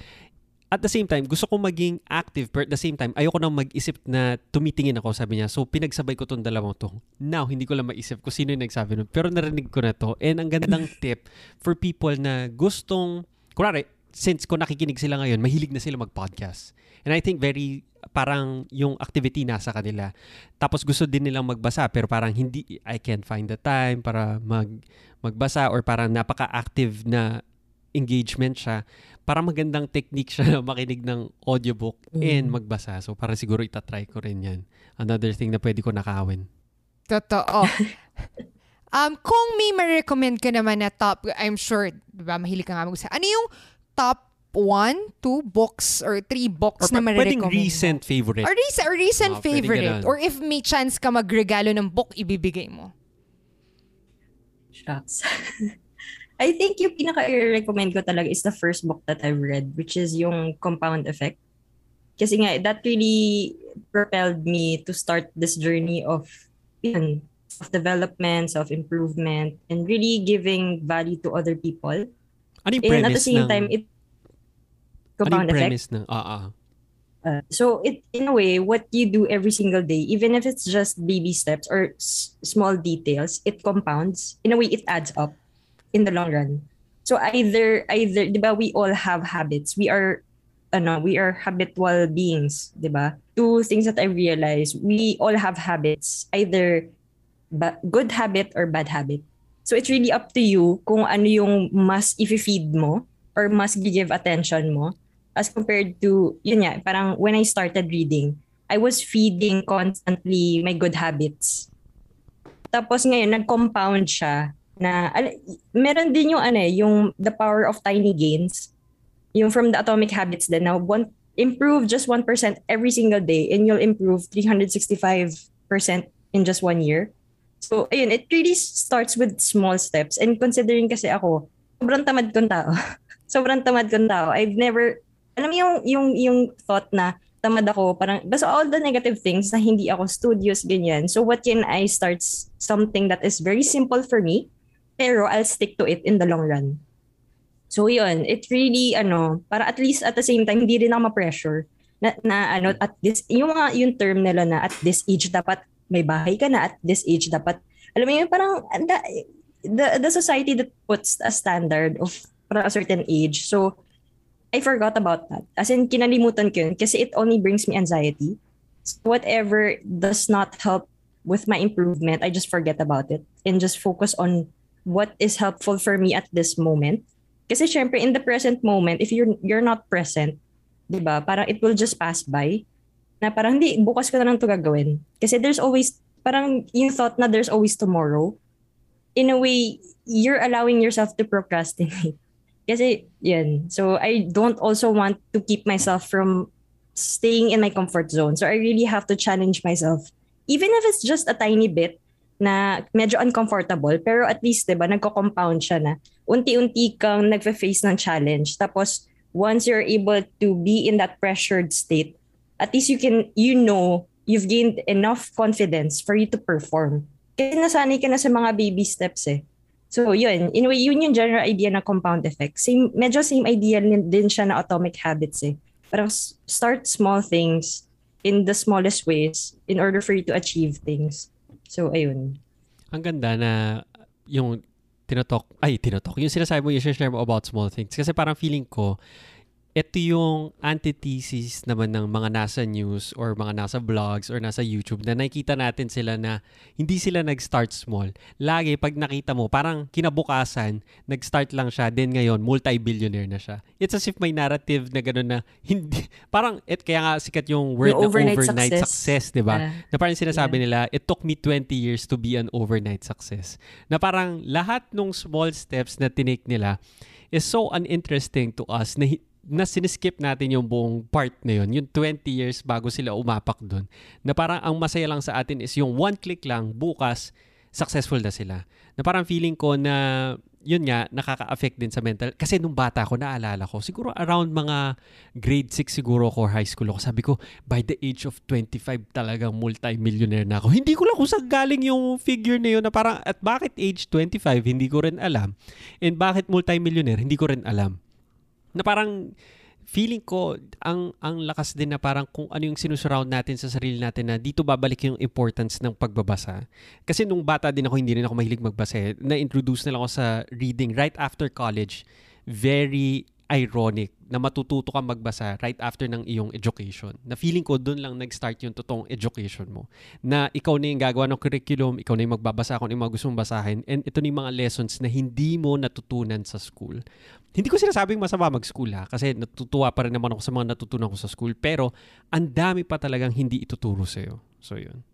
at the same time, gusto kong maging active, but at the same time, ayoko nang mag-isip na tumitingin ako, sabi niya. So, pinagsabay ko tong dalawang to. Now, hindi ko lang maisip kung sino yung nagsabi nun. Pero narinig ko na to. And ang gandang tip for people na gustong, kunwari, since kung nakikinig sila ngayon, mahilig na sila mag-podcast. And I think very, parang yung activity nasa kanila. Tapos gusto din nilang magbasa, pero parang hindi, I can't find the time para mag, magbasa or parang napaka-active na engagement siya para magandang technique siya na makinig ng audiobook and magbasa. So, para siguro itatry ko rin yan. Another thing na pwede ko nakawin. Totoo. um, kung may ma-recommend ka naman na top, I'm sure, di ba, mahilig ka nga mag Ano yung top one, two books or three books Or na pa- pwedeng recent favorite. Or recent, or recent pwedeng favorite. Or if may chance ka magregalo ng book, ibibigay mo. Shucks. I think yung pinaka-recommend ko talaga is the first book that I've read, which is yung Compound Effect. Kasi nga, that really propelled me to start this journey of, yun, of development, self-improvement, and really giving value to other people. Ano yung And at the same ng... time, it compound yung effect. ng... Ah, ah. Uh, so it in a way, what you do every single day, even if it's just baby steps or s- small details, it compounds. In a way, it adds up in the long run. So either either, 'di ba, we all have habits. We are ano, we are habitual beings, 'di ba? Two things that I realized, we all have habits, either ba- good habit or bad habit. So it's really up to you kung ano yung mas i-feed mo or mas give attention mo as compared to, yun nga, parang when I started reading, I was feeding constantly my good habits. Tapos ngayon, nag-compound siya na, al- meron din yung ano eh, yung the power of tiny gains. Yung from the atomic habits din, na one, improve just 1% every single day and you'll improve 365% in just one year. So, ayun, it really starts with small steps. And considering kasi ako, sobrang tamad kong tao. sobrang tamad kong tao. I've never, alam mo yung, yung, yung thought na tamad ako, parang, basta all the negative things na hindi ako studious, ganyan. So what can I start something that is very simple for me, pero I'll stick to it in the long run. So yun, it really, ano, para at least at the same time, hindi rin ako ma-pressure na, na ano, at this, yung mga, yung term nila na at this age dapat may bahay ka na, at this age dapat, alam mo yun, parang, the, the, the society that puts a standard of para a certain age. So, I forgot about that. As in, kinalimutan ko yun kasi it only brings me anxiety. So whatever does not help with my improvement, I just forget about it and just focus on what is helpful for me at this moment. Kasi syempre, in the present moment, if you're you're not present, di ba, parang it will just pass by. Na parang, hindi, bukas ko na lang ito gagawin. Kasi there's always, parang yung thought na there's always tomorrow, in a way, you're allowing yourself to procrastinate. Kasi, yun. So, I don't also want to keep myself from staying in my comfort zone. So, I really have to challenge myself. Even if it's just a tiny bit na medyo uncomfortable, pero at least, di ba, nagko-compound siya na unti-unti kang nagfe-face ng challenge. Tapos, once you're able to be in that pressured state, at least you can, you know, you've gained enough confidence for you to perform. Kasi nasanay ka na sa mga baby steps eh. So, yun. In way, yun yung general idea ng compound effect. Same, medyo same idea din siya na atomic habits eh. Parang start small things in the smallest ways in order for you to achieve things. So, ayun. Ang ganda na yung tinotalk, ay tinotalk, yung sinasabi mo, yung share mo about small things. Kasi parang feeling ko, ito yung antithesis naman ng mga nasa news or mga nasa vlogs or nasa YouTube na nakikita natin sila na hindi sila nag-start small. Lagi pag nakita mo, parang kinabukasan, nag-start lang siya, then ngayon, multi-billionaire na siya. It's as if may narrative na gano'n na hindi, parang, et, kaya nga sikat yung word Yung na overnight overnight success, success. di ba? Yeah. Na parang sinasabi nila, it took me 20 years to be an overnight success. Na parang lahat ng small steps na tinake nila is so uninteresting to us na, na siniskip natin yung buong part na yun, yung 20 years bago sila umapak doon, na parang ang masaya lang sa atin is yung one click lang, bukas, successful na sila. Na parang feeling ko na yun nga, nakaka-affect din sa mental. Kasi nung bata ko, naalala ko, siguro around mga grade 6 siguro ko, high school ako, sabi ko, by the age of 25 talagang multi-millionaire na ako. Hindi ko lang kung saan galing yung figure na yun na parang, at bakit age 25, hindi ko rin alam. And bakit multi-millionaire, hindi ko rin alam. Na parang, feeling ko ang ang lakas din na parang kung ano yung sinusurround natin sa sarili natin na dito babalik yung importance ng pagbabasa. Kasi nung bata din ako hindi rin ako mahilig magbasa. Eh. Na-introduce na lang ako sa reading right after college. Very ironic na matututo ka magbasa right after ng iyong education. Na feeling ko doon lang nag-start yung totoong education mo. Na ikaw na yung gagawa ng curriculum, ikaw na yung magbabasa kung ano yung mga gusto mong basahin, and ito na yung mga lessons na hindi mo natutunan sa school. Hindi ko sinasabing masama mag-school ha, kasi natutuwa pa rin naman ako sa mga natutunan ko sa school, pero ang dami pa talagang hindi ituturo sa'yo. So yun.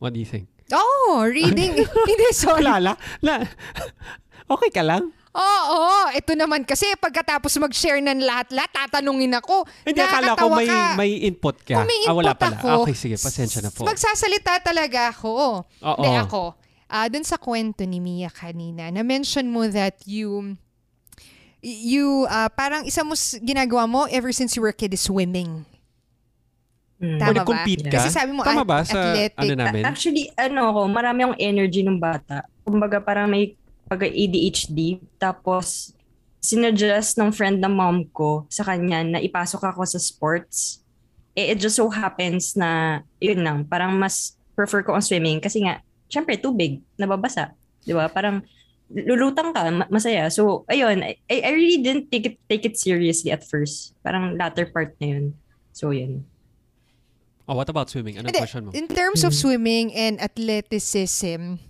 What do you think? Oh, reading. Hindi, sorry. Wala, la. Okay ka lang? Oo, ito naman kasi pagkatapos mag-share ng lahat-lahat, tatanungin ako. Hindi, akala ko may, ka. may input ka. Kung may ah, wala input pala. ako, okay, sige. Pasensya na po. Magsasalita talaga ako. Oo. Hindi ako. Ah, dun sa kwento ni Mia kanina, na-mention mo that you you ah, parang isa mo ginagawa mo ever since you were a kid is swimming. Mm. Tama ba? ka? Kasi sabi mo, Tama at- ba sa athletic. ano namin? Actually, ano ako, marami akong energy ng bata. Kumbaga parang may pag-ADHD. Tapos, sinadjust ng friend ng mom ko sa kanya na ipasok ako sa sports. Eh, it just so happens na, yun lang, parang mas prefer ko ang swimming kasi nga, syempre, tubig, nababasa. Di ba? Parang, lulutang ka, ma- masaya. So, ayun, I, I really didn't take it, take it seriously at first. Parang latter part na yun. So, yun. Oh, what about swimming? Anong question mo? In terms of swimming and athleticism,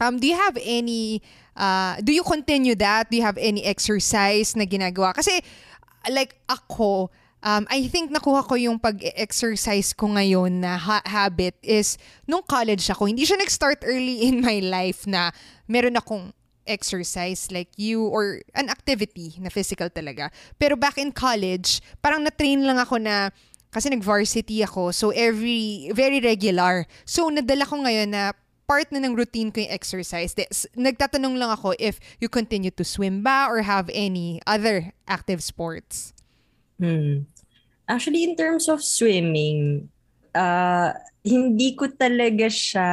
um, do you have any, uh, do you continue that? Do you have any exercise na ginagawa? Kasi, like ako, um, I think nakuha ko yung pag-exercise ko ngayon na ha- habit is nung college ako. Hindi siya nag-start early in my life na meron akong exercise like you or an activity na physical talaga. Pero back in college, parang na-train lang ako na kasi nag-varsity ako. So every, very regular. So nadala ko ngayon na part na ng routine ko yung exercise. Nagtatanong lang ako if you continue to swim ba or have any other active sports. Hmm. Actually, in terms of swimming, uh, hindi ko talaga siya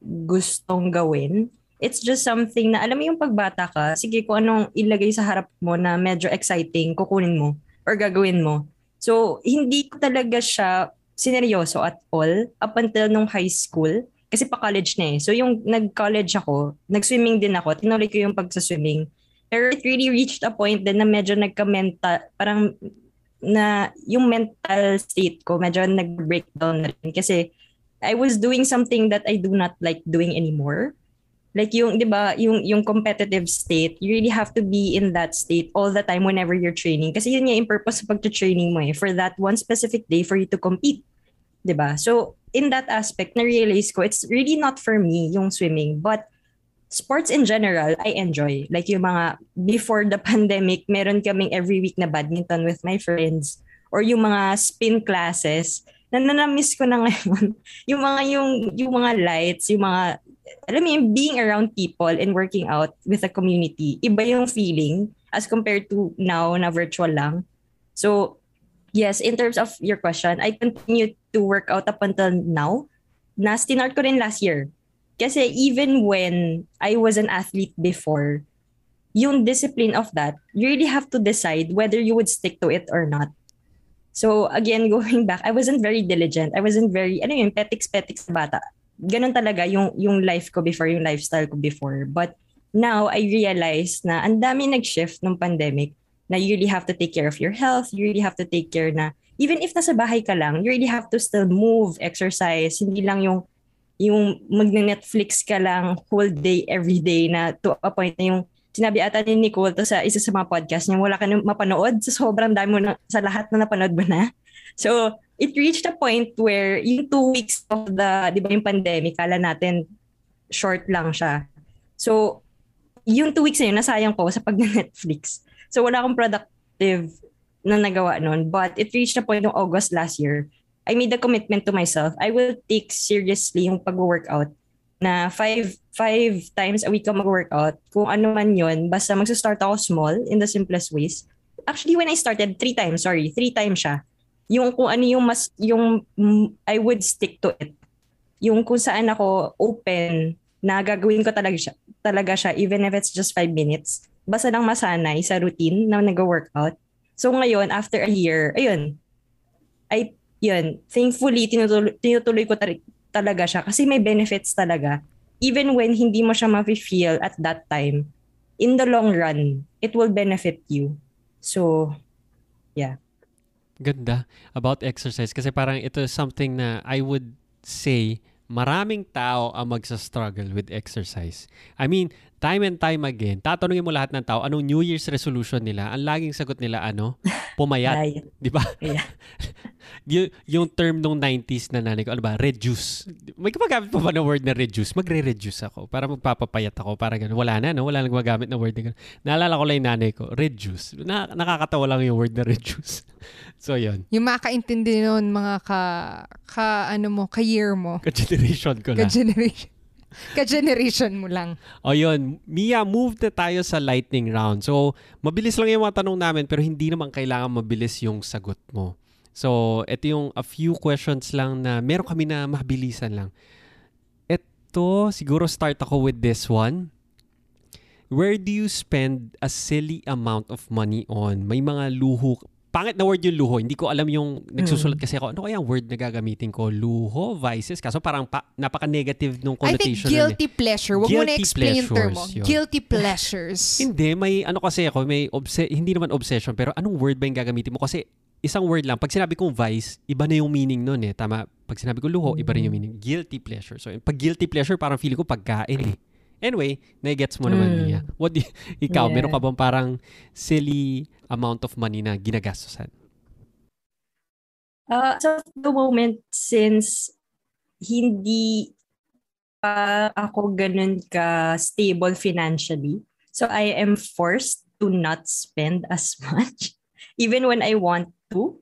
gustong gawin. It's just something na, alam mo yung pagbata ka, sige kung anong ilagay sa harap mo na medyo exciting, kukunin mo or gagawin mo. So, hindi ko talaga siya sineryoso at all up until nung high school. Kasi pa college na eh. So, yung nag-college ako, nag-swimming din ako, tinuloy ko yung pagsa-swimming. Pero it really reached a point din na medyo nagka-mental, parang na yung mental state ko medyo nag-breakdown na rin kasi I was doing something that I do not like doing anymore. Like yung, 'di ba, yung yung competitive state, you really have to be in that state all the time whenever you're training kasi yun yung purpose sa pagte-training mo eh for that one specific day for you to compete. 'Di ba? So in that aspect, na-realize ko it's really not for me yung swimming, but sports in general, I enjoy. Like yung mga, before the pandemic, meron kaming every week na badminton with my friends. Or yung mga spin classes, na nanamiss ko na ngayon. yung mga, yung, yung mga lights, yung mga, alam mo yung being around people and working out with a community, iba yung feeling as compared to now na virtual lang. So, yes, in terms of your question, I continue to work out up until now. Na stinart ko rin last year. Kasi even when I was an athlete before, yung discipline of that, you really have to decide whether you would stick to it or not. So again, going back, I wasn't very diligent. I wasn't very, ano yun, petiks-petiks bata. Ganun talaga yung, yung life ko before, yung lifestyle ko before. But now, I realize na ang dami nag-shift ng pandemic na you really have to take care of your health. You really have to take care na, even if nasa bahay ka lang, you really have to still move, exercise. Hindi lang yung yung magne-Netflix ka lang whole day, every day na to a point na yung sinabi ata ni Nicole to sa isa sa mga podcast niya, wala ka na mapanood sa sobrang dami mo na, sa lahat na napanood mo na. So, it reached a point where yung two weeks of the, di ba yung pandemic, kala natin short lang siya. So, yung two weeks na yun, nasayang ko sa pag-Netflix. So wala akong productive na nagawa noon. But it reached a point ng August last year. I made a commitment to myself. I will take seriously yung pag-workout na five, five times a week ako mag-workout. Kung ano man yon basta magsa-start ako small in the simplest ways. Actually, when I started, three times, sorry, three times siya. Yung kung ano yung mas, yung I would stick to it. Yung kung saan ako open na gagawin ko talaga siya, talaga siya even if it's just five minutes. Basta lang masanay sa routine na nag-workout. So ngayon, after a year, ayun, I, yun, thankfully, tinutuloy, tinutuloy ko tar- talaga siya kasi may benefits talaga. Even when hindi mo siya ma-feel at that time, in the long run, it will benefit you. So, yeah. Ganda about exercise kasi parang ito is something na I would say maraming tao ang magsa-struggle with exercise. I mean, time and time again, tatanungin mo lahat ng tao, anong New Year's resolution nila? Ang laging sagot nila, ano? Pumayat. Ay, Di ba? yeah. Y- yung term nung 90s na nanay ko, ano ba? Reduce. May gumagamit pa ba ng word na reduce? Magre-reduce ako. Para magpapapayat ako. Para ganun. Wala na, no? Wala nang gumagamit ng word na ganun. Naalala ko lang yung nanay ko, reduce. Na, nakakatawa lang yung word na reduce. so, yun. Yung makaintindi nun, mga ka, ka, ano mo, ka-year mo, Ka-generation ko lang. ka-generation. Ka-generation mo lang. O yun, Mia, move na tayo sa lightning round. So, mabilis lang yung mga tanong namin pero hindi naman kailangan mabilis yung sagot mo. So, ito yung a few questions lang na meron kami na mabilisan lang. Ito, siguro start ako with this one. Where do you spend a silly amount of money on? May mga luho. Pangit na word yung luho. Hindi ko alam yung nagsusulat kasi ako. Ano kaya ang word na gagamitin ko? Luho, vices? Kaso parang pa, napaka-negative nung I think connotation. nun eh. guilty pleasure. Huwag mo na Guilty explain yung term mo. pleasures, yun. Guilty pleasures. Hindi, may ano kasi ako, may obse- hindi naman obsession, pero anong word ba yung gagamitin mo? Kasi isang word lang, pag sinabi kong vice, iba na yung meaning nun eh. Tama, pag sinabi ko luho, iba rin yung meaning. Guilty pleasure. So, pag guilty pleasure, parang feeling ko pagkain eh. Anyway, na-gets mo naman, Mm. Mia. What do you- ikaw, Yeah. meron ka bang parang silly amount of money na ginagastosan? Uh, so, the moment, since hindi pa ako ganun ka stable financially, so I am forced to not spend as much, even when I want to.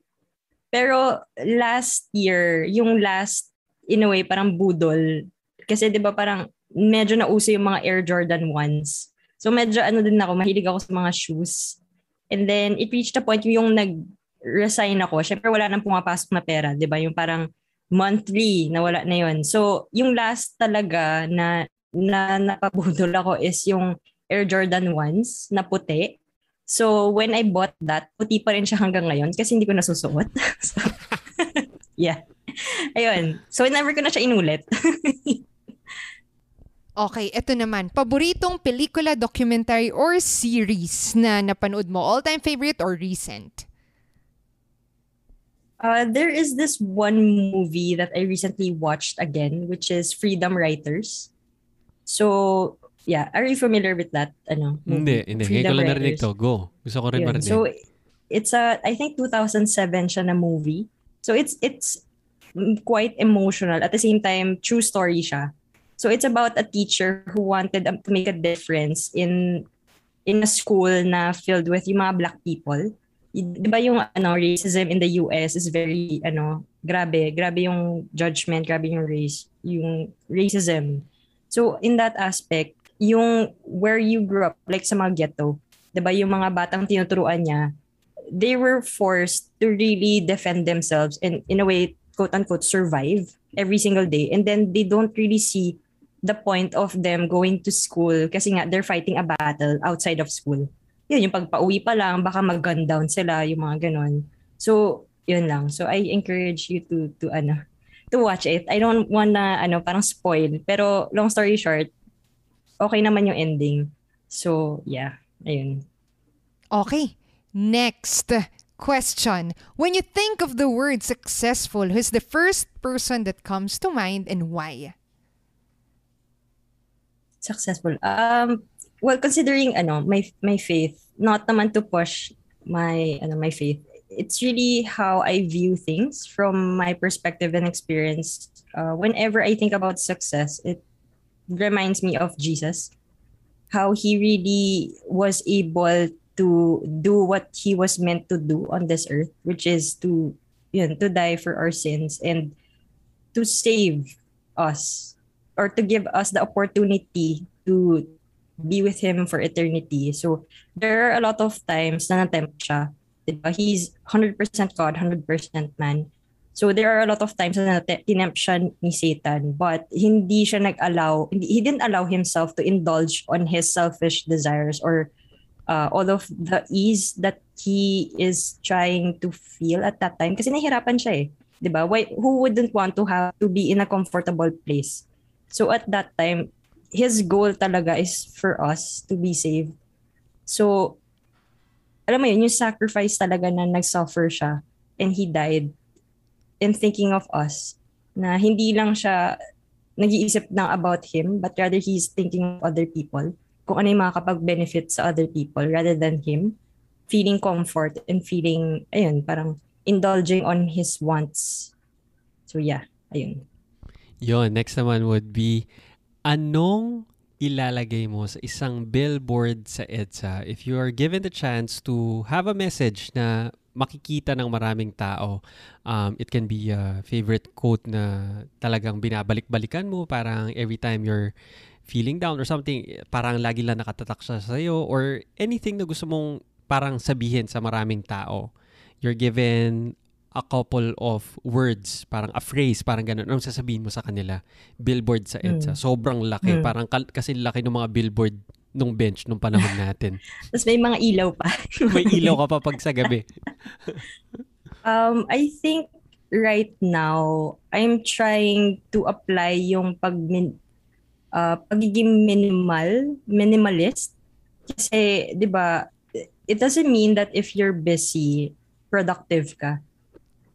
Pero last year, yung last, in a way, parang budol. Kasi di ba parang medyo nauso yung mga Air Jordan ones. So medyo ano din ako, mahilig ako sa mga shoes. And then it reached a point yung nag-resign ako. Syempre wala nang pumapasok na pera, di ba? Yung parang monthly na wala na yun. So yung last talaga na na napabudol ako is yung Air Jordan ones na puti. So when I bought that, puti pa rin siya hanggang ngayon kasi hindi ko nasusuot. so, yeah. Ayun. So never ko na siya inulit. Okay, eto naman. Paboritong pelikula, documentary, or series na napanood mo? All-time favorite or recent? Uh, there is this one movie that I recently watched again, which is Freedom Writers. So, yeah. Are you familiar with that? Ano, Hindi, movie? hindi. Ngayon ko Freedom lang narinig to. Go. Gusto ko rin Yun. marinig. So it's a I think 2007 siya na movie. So it's it's quite emotional at the same time true story siya. So it's about a teacher who wanted um, to make a difference in in a school na filled with yung mga black people. Di ba yung ano racism in the US is very ano grabe, grabe yung judgment, grabe yung race, yung racism. So in that aspect, yung where you grew up like sa mga ghetto, 'di ba yung mga batang tinuturuan niya, they were forced to really defend themselves and in a way quote unquote survive every single day and then they don't really see the point of them going to school kasi nga they're fighting a battle outside of school. Yun, yung pagpa-uwi pa lang, baka mag-gun down sila, yung mga ganon. So, yun lang. So, I encourage you to, to ano, to watch it. I don't wanna, ano, parang spoil. Pero, long story short, okay naman yung ending. So, yeah. Ayun. Okay. Next question. When you think of the word successful, who's the first person that comes to mind and why? Successful. Um, well, considering, ano, my, my faith, not naman to push my, ano, my faith. It's really how I view things from my perspective and experience. Uh, whenever I think about success, it reminds me of Jesus. How he really was able to do what he was meant to do on this earth, which is to you know, to die for our sins and to save us or to give us the opportunity to be with him for eternity. So there are a lot of times na natempt siya. Diba? He's 100% God, 100% man. So there are a lot of times na tinempt siya ni Satan but hindi siya nag-allow, he didn't allow himself to indulge on his selfish desires or uh, all of the ease that he is trying to feel at that time kasi nahihirapan siya eh. 'Di ba? Why who wouldn't want to have to be in a comfortable place? So at that time, his goal talaga is for us to be saved. So alam mo yun, yung sacrifice talaga na nag-suffer siya and he died in thinking of us na hindi lang siya nag-iisip na about him but rather he's thinking of other people kung ano yung makakapag-benefit sa other people rather than him feeling comfort and feeling ayun parang indulging on his wants so yeah ayun Yon, next naman would be, anong ilalagay mo sa isang billboard sa EDSA if you are given the chance to have a message na makikita ng maraming tao. Um, it can be a favorite quote na talagang binabalik-balikan mo parang every time you're feeling down or something, parang lagi lang nakatatak siya sa'yo or anything na gusto mong parang sabihin sa maraming tao. You're given a couple of words, parang a phrase, parang ganun. Anong sasabihin mo sa kanila? Billboard sa EDSA. Mm. Sobrang laki. Mm. Parang kal- kasi laki ng mga billboard nung bench nung panahon natin. tapos may mga ilaw pa May ilaw ka pa pag sa gabi. Um, I think right now, I'm trying to apply yung pag uh, pagiging minimal, minimalist. Kasi, di ba, it doesn't mean that if you're busy, productive ka.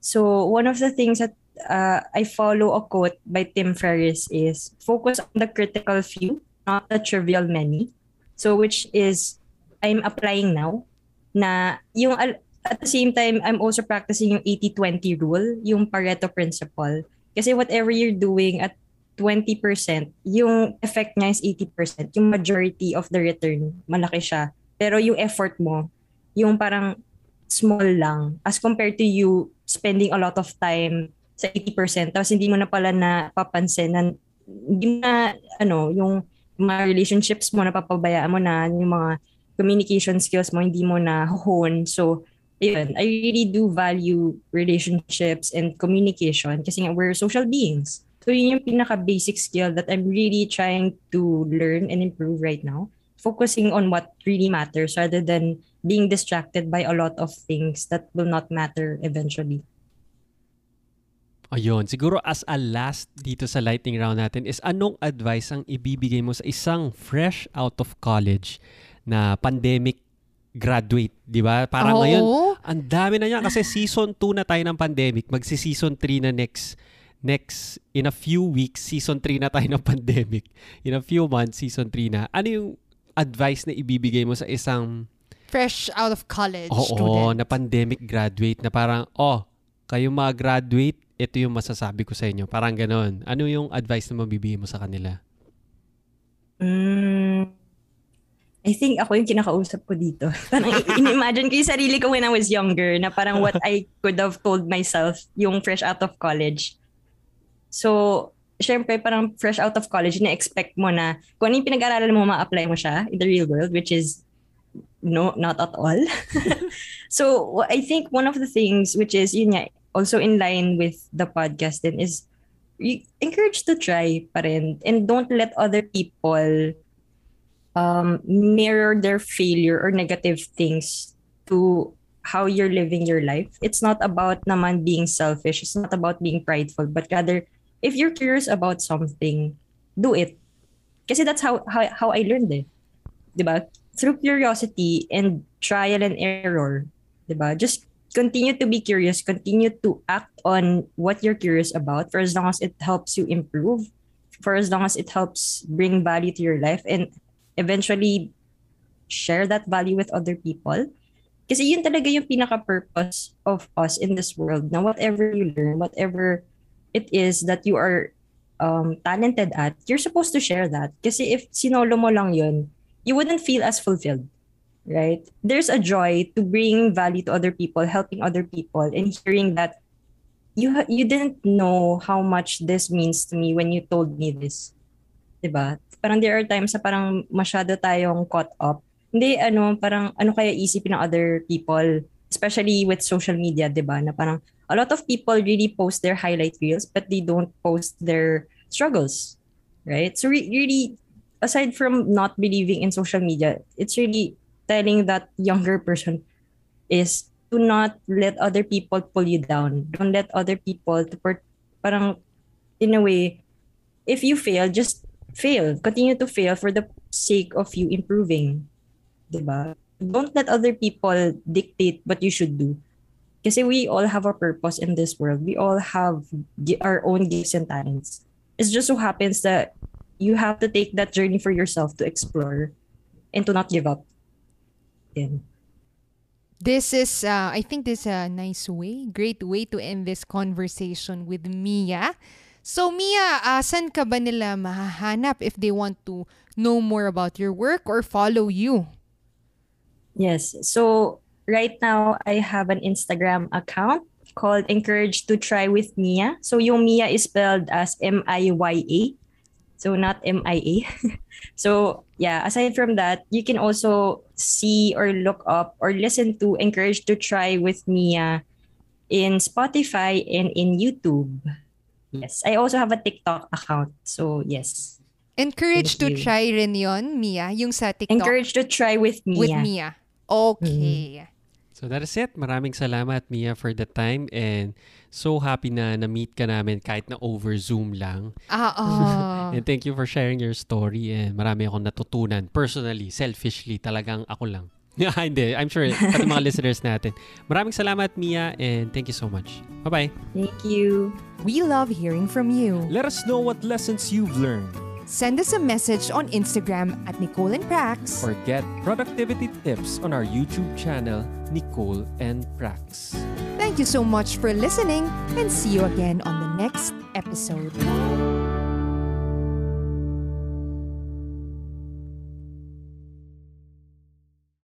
So, one of the things that uh, I follow a quote by Tim Ferriss is focus on the critical few, not the trivial many. So, which is, I'm applying now na yung at the same time, I'm also practicing yung 80-20 rule, yung Pareto principle. Kasi whatever you're doing at 20%, yung effect niya is 80%. Yung majority of the return, malaki siya. Pero yung effort mo, yung parang small lang as compared to you spending a lot of time sa 80% tapos hindi mo na pala napapansin na hindi mo na ano yung mga relationships mo napapabayaan mo na yung mga communication skills mo hindi mo na hone. So yun I really do value relationships and communication kasi nga we're social beings. So yun yung pinaka basic skill that I'm really trying to learn and improve right now focusing on what really matters rather than being distracted by a lot of things that will not matter eventually. Ayun, siguro as a last dito sa lightning round natin is anong advice ang ibibigay mo sa isang fresh out of college na pandemic graduate, 'di ba? Parang Oo. ngayon, ang dami na niya kasi season 2 na tayo ng pandemic, magsi-season 3 na next next in a few weeks season 3 na tayo ng pandemic. In a few months season 3 na. Ano yung advice na ibibigay mo sa isang Fresh out of college Oo, student. na pandemic graduate na parang, oh, kayo mga graduate, ito yung masasabi ko sa inyo. Parang ganon. Ano yung advice na mabibigay mo sa kanila? Mm, I think ako yung kinakausap ko dito. Parang in-imagine ko yung sarili ko when I was younger na parang what I could have told myself yung fresh out of college. So, syempre parang fresh out of college, na-expect mo na kung ano yung pinag-aralan mo, ma-apply mo siya in the real world, which is no, not at all. so, I think one of the things which is, yun nga, also in line with the podcast then is you encourage to try pa rin and don't let other people um, mirror their failure or negative things to how you're living your life. It's not about naman being selfish. It's not about being prideful, but rather, if you're curious about something, do it. Kasi that's how how, how I learned eh. 'Di ba? Through curiosity and trial and error, ba? Just continue to be curious, continue to act on what you're curious about for as long as it helps you improve, for as long as it helps bring value to your life and eventually share that value with other people. Kasi yun talaga yung pinaka-purpose of us in this world na whatever you learn, whatever it is that you are um, talented at, you're supposed to share that. Kasi if sinolo mo lang yun, you wouldn't feel as fulfilled. right? There's a joy to bring value to other people, helping other people, and hearing that you ha- you didn't know how much this means to me when you told me this. 'Di ba? Parang there are times na parang masyado tayong caught up. Hindi ano, parang ano kaya isipin ng other people, especially with social media, 'di ba? Na parang a lot of people really post their highlight reels but they don't post their struggles. Right? So re- really aside from not believing in social media, it's really telling that younger person is to not let other people pull you down. Don't let other people to per- parang in a way, if you fail, just fail. Continue to fail for the sake of you improving. Diba? Don't let other people dictate what you should do. Kasi we all have a purpose in this world. We all have our own gifts and talents. It just so happens that you have to take that journey for yourself to explore and to not give up. Yan. This is, uh, I think this is a nice way, great way to end this conversation with Mia. So Mia, uh, saan ka ba nila mahahanap if they want to know more about your work or follow you? Yes. So right now I have an Instagram account called Encourage to Try with Mia. So yung Mia is spelled as M I Y A. So not M I A. so yeah, aside from that, you can also see or look up or listen to Encourage to Try with Mia in Spotify and in YouTube. Yes. I also have a TikTok account. So yes. Encourage to you. try rin yon, Mia, yung sa TikTok Encourage to try with Mia. with Mia. Okay. So that is it. Maraming salamat Mia for the time and so happy na na-meet ka namin kahit na over Zoom lang. Ah, oh. And thank you for sharing your story and marami akong natutunan personally, selfishly, talagang ako lang. Hindi, I'm sure pati mga listeners natin. Maraming salamat Mia and thank you so much. Bye-bye. Thank you. we love hearing from you. Let us know what lessons you've learned Send us a message on Instagram at Nicole and Prax. or get productivity tips on our YouTube channel, Nicole and Prax. Thank you so much for listening and see you again on the next episode.